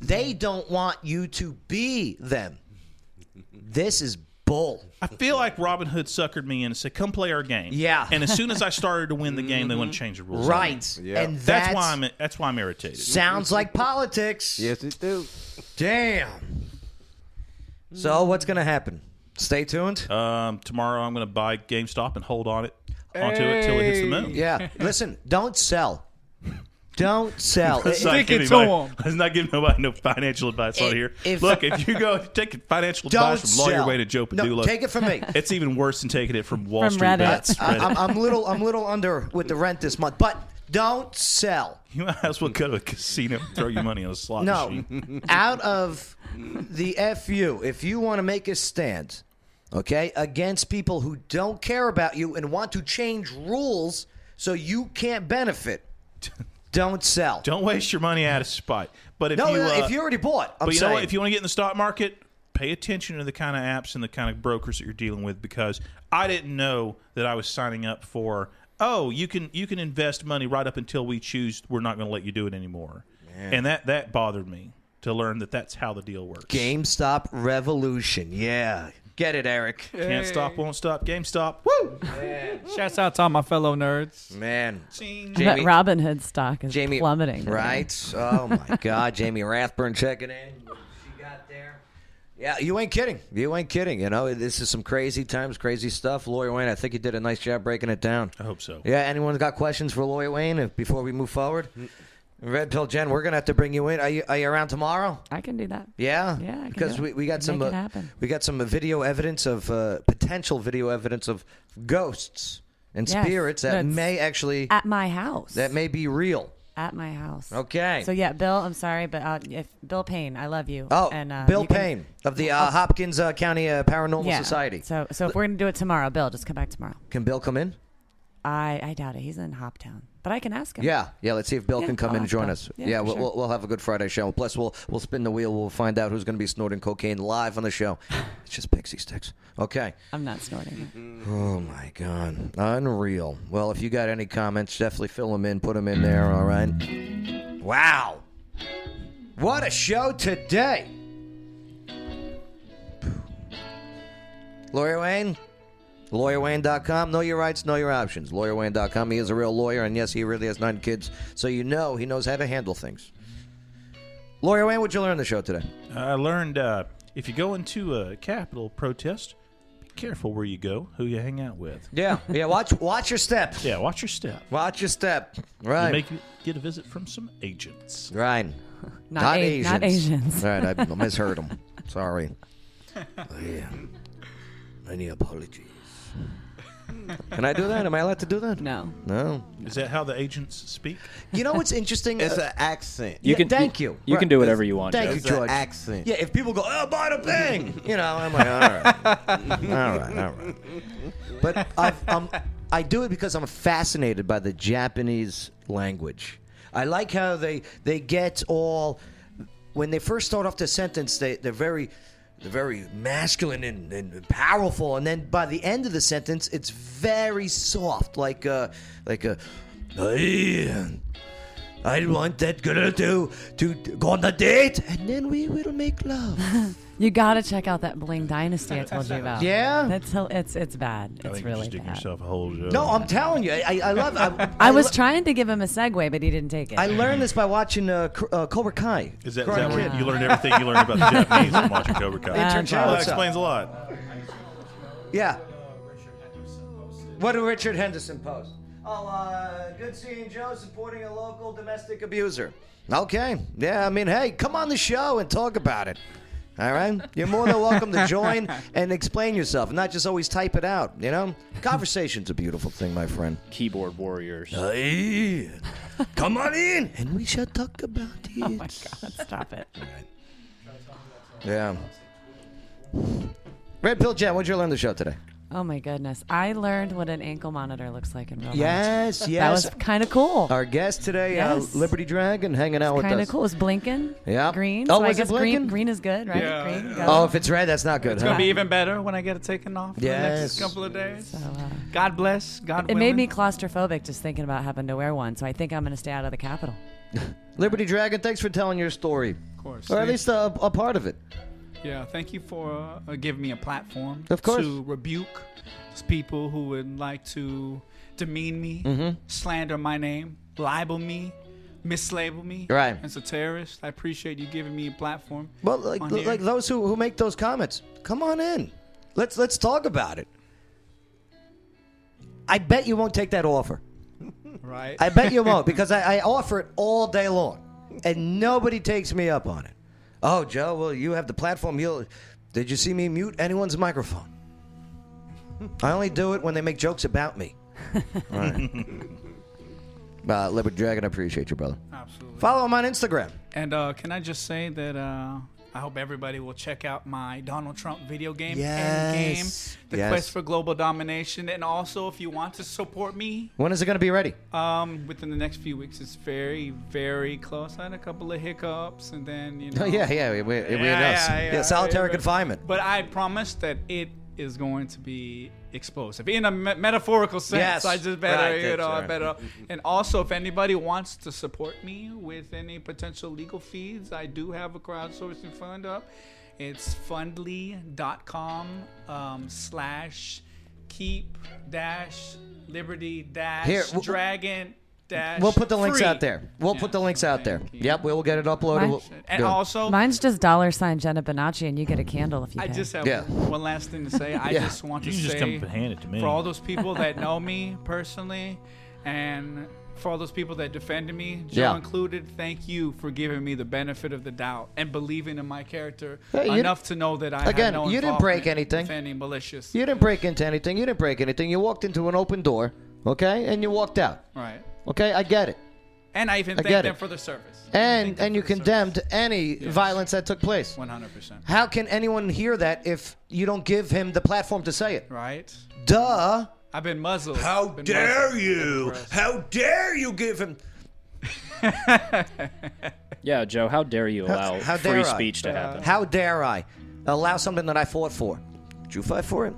They don't want you to be them. This is bull. I feel like Robinhood suckered me in and said, "Come play our game." Yeah. And as soon as I started to win the game, they want to change the rules. Right. Yeah. And That's, that's, why I'm. That's why I'm irritated. sounds like politics. Yes, it do. Damn. So what's going to happen? Stay tuned. Um, tomorrow I'm going to buy GameStop and hold on it onto it till it hits the moon. Yeah. Listen, don't sell. Don't sell. Let's It- not, Stick give it to anybody, 'em. let's not give nobody no financial advice on here. if- Look, if you go take financial Don't advice from Lawyer sell. Wayne and Joe No, Padula, take it from me. It's even worse than taking it from Wall From Street Reddit. bets. I, Reddit. I'm, I'm little. I'm little under with the rent this month, but don't sell. you might as well go to a casino and throw your money on a slot No, machine. out of the fu. If you want to make a stand, okay, against people who don't care about you and want to change rules so you can't benefit, don't sell. Don't waste your money out of spite. But if no, you no, uh, if you already bought, I'm but you saying. know what? If you want to get in the stock market, pay attention to the kind of apps and the kind of brokers that you're dealing with because I didn't know that I was signing up for. Oh, you can you can invest money right up until we choose we're not going to let you do it anymore, and that that bothered me to learn that that's how the deal works. GameStop revolution, yeah, get it, Eric. Can't stop, won't stop. GameStop. Woo! Shouts out to all my fellow nerds. Man, Ching. That Robinhood stock is Jamie, plummeting. right? Oh my God, Jamie Rathburn checking in. What she got there? Yeah, you ain't kidding. You ain't kidding. You know, this is some crazy times, crazy stuff. Lawyer Wayne, I think you did a nice job breaking it down. I hope so. Yeah, anyone got questions for Lawyer Wayne before we move forward? Red Pill Jen, we're gonna have to bring you in. Are you are you around tomorrow? I can do that. Yeah, Yeah, I can because do we, we got some uh, we got some video evidence of uh, potential video evidence of ghosts and Yes, spirits that may actually At my house. that may be real. at my house. Okay. So yeah, Bill, I'm sorry, but uh, if Bill Payne, I love you. Oh, and uh, Bill you can- Payne of the uh, Hopkins uh, County uh, Paranormal yeah. Society. So so if we're gonna do it tomorrow, Bill, just come back tomorrow. Can Bill come in? I I doubt it. He's in Hoptown, but I can ask him. Yeah, yeah. Let's see if Bill Yeah, can come I'll in and join us. Yeah, Yeah, we'll, sure. we'll we'll have a good Friday show. Plus, we'll we'll spin the wheel. We'll find out who's going to be snorting cocaine live on the show. It's just pixie sticks. Okay. I'm not snorting. Oh my god, unreal. Well, if you got any comments, definitely fill them in. Put them in there. All right. Wow. What a show today. Lawyer Wayne, LawyerWayne.com. Know your rights, know your options. LawyerWayne.com. He is a real lawyer, and yes, he really has nine kids, so you know he knows how to handle things. Lawyer Wayne, what'd you learn on the show today? I learned uh, if you go into a Capitol protest, be careful where you go, who you hang out with. Yeah, yeah. Watch, watch your step. Yeah, watch your step. Watch your step. You Right, make get a visit from some agents. right. Not, a- Asians. not Asians. All right, I misheard him. Sorry. Oh, yeah. Many apologies. Can I do that? Am I allowed to do that? No. No. Is that how the agents speak? You know what's interesting? It's an accent. You Yeah, can thank you. You Right. can do whatever you want. Thank Joe. you, It's George. an accent. Yeah, if people go, oh, buy the thing, you know, I'm like, all right, all right, all right. But I've, um, I do it because I'm fascinated by the Japanese language. I like how they they get all when they first start off the sentence. They they're very they're very masculine and, and powerful, and then by the end of the sentence, it's very soft, like a, like a. I want that girl to to go on a date, and then we will make love. You gotta check out that Bling Dynasty I told you about. Yeah? that's it's it's bad. I It's think really you're just bad. yourself a hole, Joe. No, I'm telling you, I, I love. I, I was lo- trying to give him a segue, but he didn't take it. I learned this by watching uh, Cr- uh, Cobra Kai. Is that, is that where you learned everything you learned about the Japanese from watching Cobra Kai? Intern John, Well, that explains a lot. Yeah. What did Richard Henderson post? Oh, uh, good seeing Joe supporting a local domestic abuser. Okay. Yeah, I mean, hey, come on the show and talk about it. All right, you're more than welcome to join and explain yourself, not just always type it out. You know, conversation's a beautiful thing, my friend. Keyboard warriors. Hey, come on in, and we shall talk about it. Oh my God! Stop it. Yeah. Red Pill Jen, what'd you learn the show today? Oh my goodness! I learned what an ankle monitor looks like in real life. Yes, yes. That was kind of cool. Our guest today, Yes. uh, Liberty Dragon, hanging out with Kind us. of cool. It's blinking. Yeah. Green. Oh, so I was it guess green, green is good, right? Yeah. Green. Oh, if it's red, that's not good. It's huh? gonna be even better when I get it taken off. For the Yes. next couple of days. So, uh, God bless. God. it willing. made me claustrophobic just thinking about having to wear one. So I think I'm going to stay out of the Capitol. Liberty Dragon, thanks for telling your story, Of course. or at least a, a part of it. Yeah, thank you for uh, giving me a platform Of course. to rebuke people who would like to demean me, Mhm. slander my name, libel me, mislabel me Right. as a terrorist. I appreciate you giving me a platform. Well, like, like those who, who make those comments, come on in. Let's let's talk about it. I bet you won't take that offer. right? I bet you won't because I, I offer it all day long, and nobody takes me up on it. Oh, Joe, well, you have the platform. You'll. Did you see me mute anyone's microphone? I only do it when they make jokes about me. Right. uh, Liberty Dragon, I appreciate you, brother. Absolutely. Follow him on Instagram. And uh, can I just say that uh, I hope everybody will check out my Donald Trump video game, Yes. Endgame, The Yes. Quest for Global Domination. And also, if you want to support me, When is it going to be ready? um, within the next few weeks, it's very, very close. I had a couple of hiccups, and then, you know. Oh, yeah, yeah, we, we, we Yeah, know. yeah, Yeah, yeah, solitary confinement. But I promise that it is going to be explosive in a me- metaphorical sense. Yes, I just better, right, you know, I better. And also, if anybody wants to support me with any potential legal fees, I do have a crowdsourcing fund up. It's fundly.com um, slash keep dash liberty dash Here, w- dragon dash. We'll put the links free. out there. We'll put the links out there. Yep, we'll get it uploaded. We'll- And Good. also, Mine's just dollar sign Jenna Bonacci, and you get a candle if you can. I pay. just have Yeah. one last thing to say. I Yeah. just want to You can say just come and hand it to me. for all those people that know me personally, and for all those people that defended me, Joe Yeah. included, thank you for giving me the benefit of the doubt and believing in my character Hey, enough to know that I Again, had no you didn't break anything. Defending malicious. You didn't break into anything. You didn't break anything. You walked into an open door, okay, and you walked out. Right. Okay, I get it. And I even I thank get them it. for the service. And and you condemned any violence that took place. 100%. How can anyone hear that if you don't give him the platform to say it? Right? Duh. I've been muzzled. How Been dare muzzled. you? How dare you give him? Yeah, Joe, how dare you allow How free dare I? speech to uh, happen? How dare I allow something that I fought for? Did you fight for it?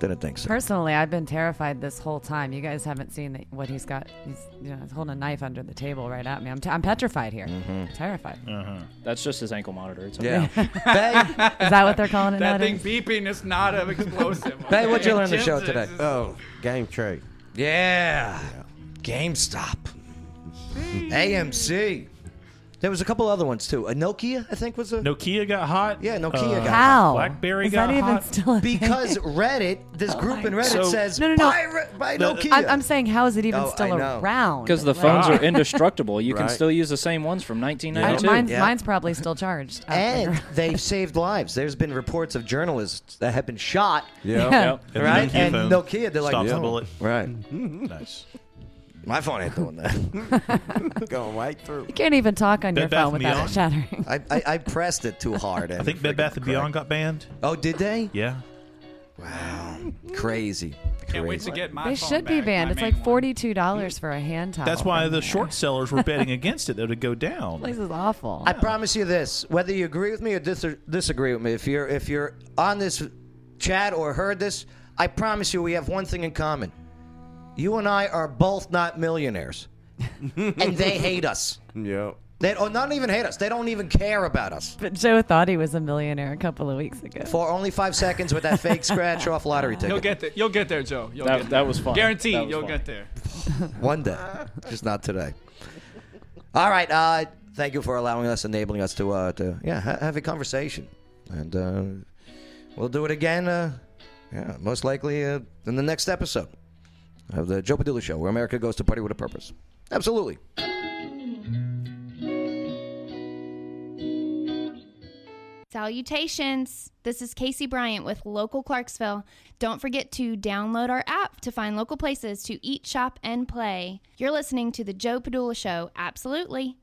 Didn't think so. Personally, I've been terrified this whole time. You guys haven't seen the, what he's got. He's you know he's holding a knife under the table right at me. I'm, t- I'm petrified here. Mm-hmm. Terrified. Uh-huh. That's just his ankle monitor. It's okay. Yeah. Bay, Is that what they're calling it That thing nowadays? beeping is not an explosive. Bay, what'd you learn the show today? Oh, game trade. Yeah. GameStop. AMC. There was a couple other ones too. A Nokia, I think, was a Nokia got hot. Yeah, Nokia Uh, got How? BlackBerry Is got that even hot. still a thing? because Reddit, this group in Reddit So- says No, no, no. buy, Re- buy The- Nokia. I'm, I'm saying, how is it even Oh, still know. around? Because the Like- phones are indestructible. You can Right. still use the same ones from I- 1992. mine's, Yeah. mine's probably still charged. out and there. they've saved lives. There's been reports of journalists that have been shot, Yeah. Yeah. Yep. And the right? Nokia and phone Nokia, they're like, stops the no. bullet. Right. Nice. My phone ain't doing that. Going right through. you can't even talk on Bed your Bath phone and without it Beyond? shattering. I, I, I pressed it too hard. I think it Bed Bath and cracked. Beyond got banned. Oh, did they? Yeah. Wow. Crazy. Can't wait Crazy. to get my They phone should be back, banned. my It's main like one. forty-two dollars for a hand towel. That's why the there. short sellers were betting against it, though, to go down. This is awful. I promise you this: whether you agree with me or dis- disagree with me, if you're if you're on this chat or heard this, I promise you we have one thing in common. You and I are both not millionaires, and they hate us. Yep. They or not even hate us. They don't even care about us. but Joe thought he was a millionaire a couple of weeks ago. For only five seconds with that fake scratch off lottery ticket. You'll get there. You'll get there, Joe. You'll That- get that was fun. Guaranteed, was you'll fun. get there. One day, just not today. All right. Uh, thank you for allowing us, enabling us to uh, to yeah ha- have a conversation, and uh, we'll do it again. Uh, yeah, most likely uh, in the next episode of the Joe Padula Show, where America goes to party with a purpose. Absolutely. Salutations! This is Casey Bryant with Local Clarksville. Don't forget to download our app to find local places to eat, shop, and play. You're listening to The Joe Padula Show. Absolutely.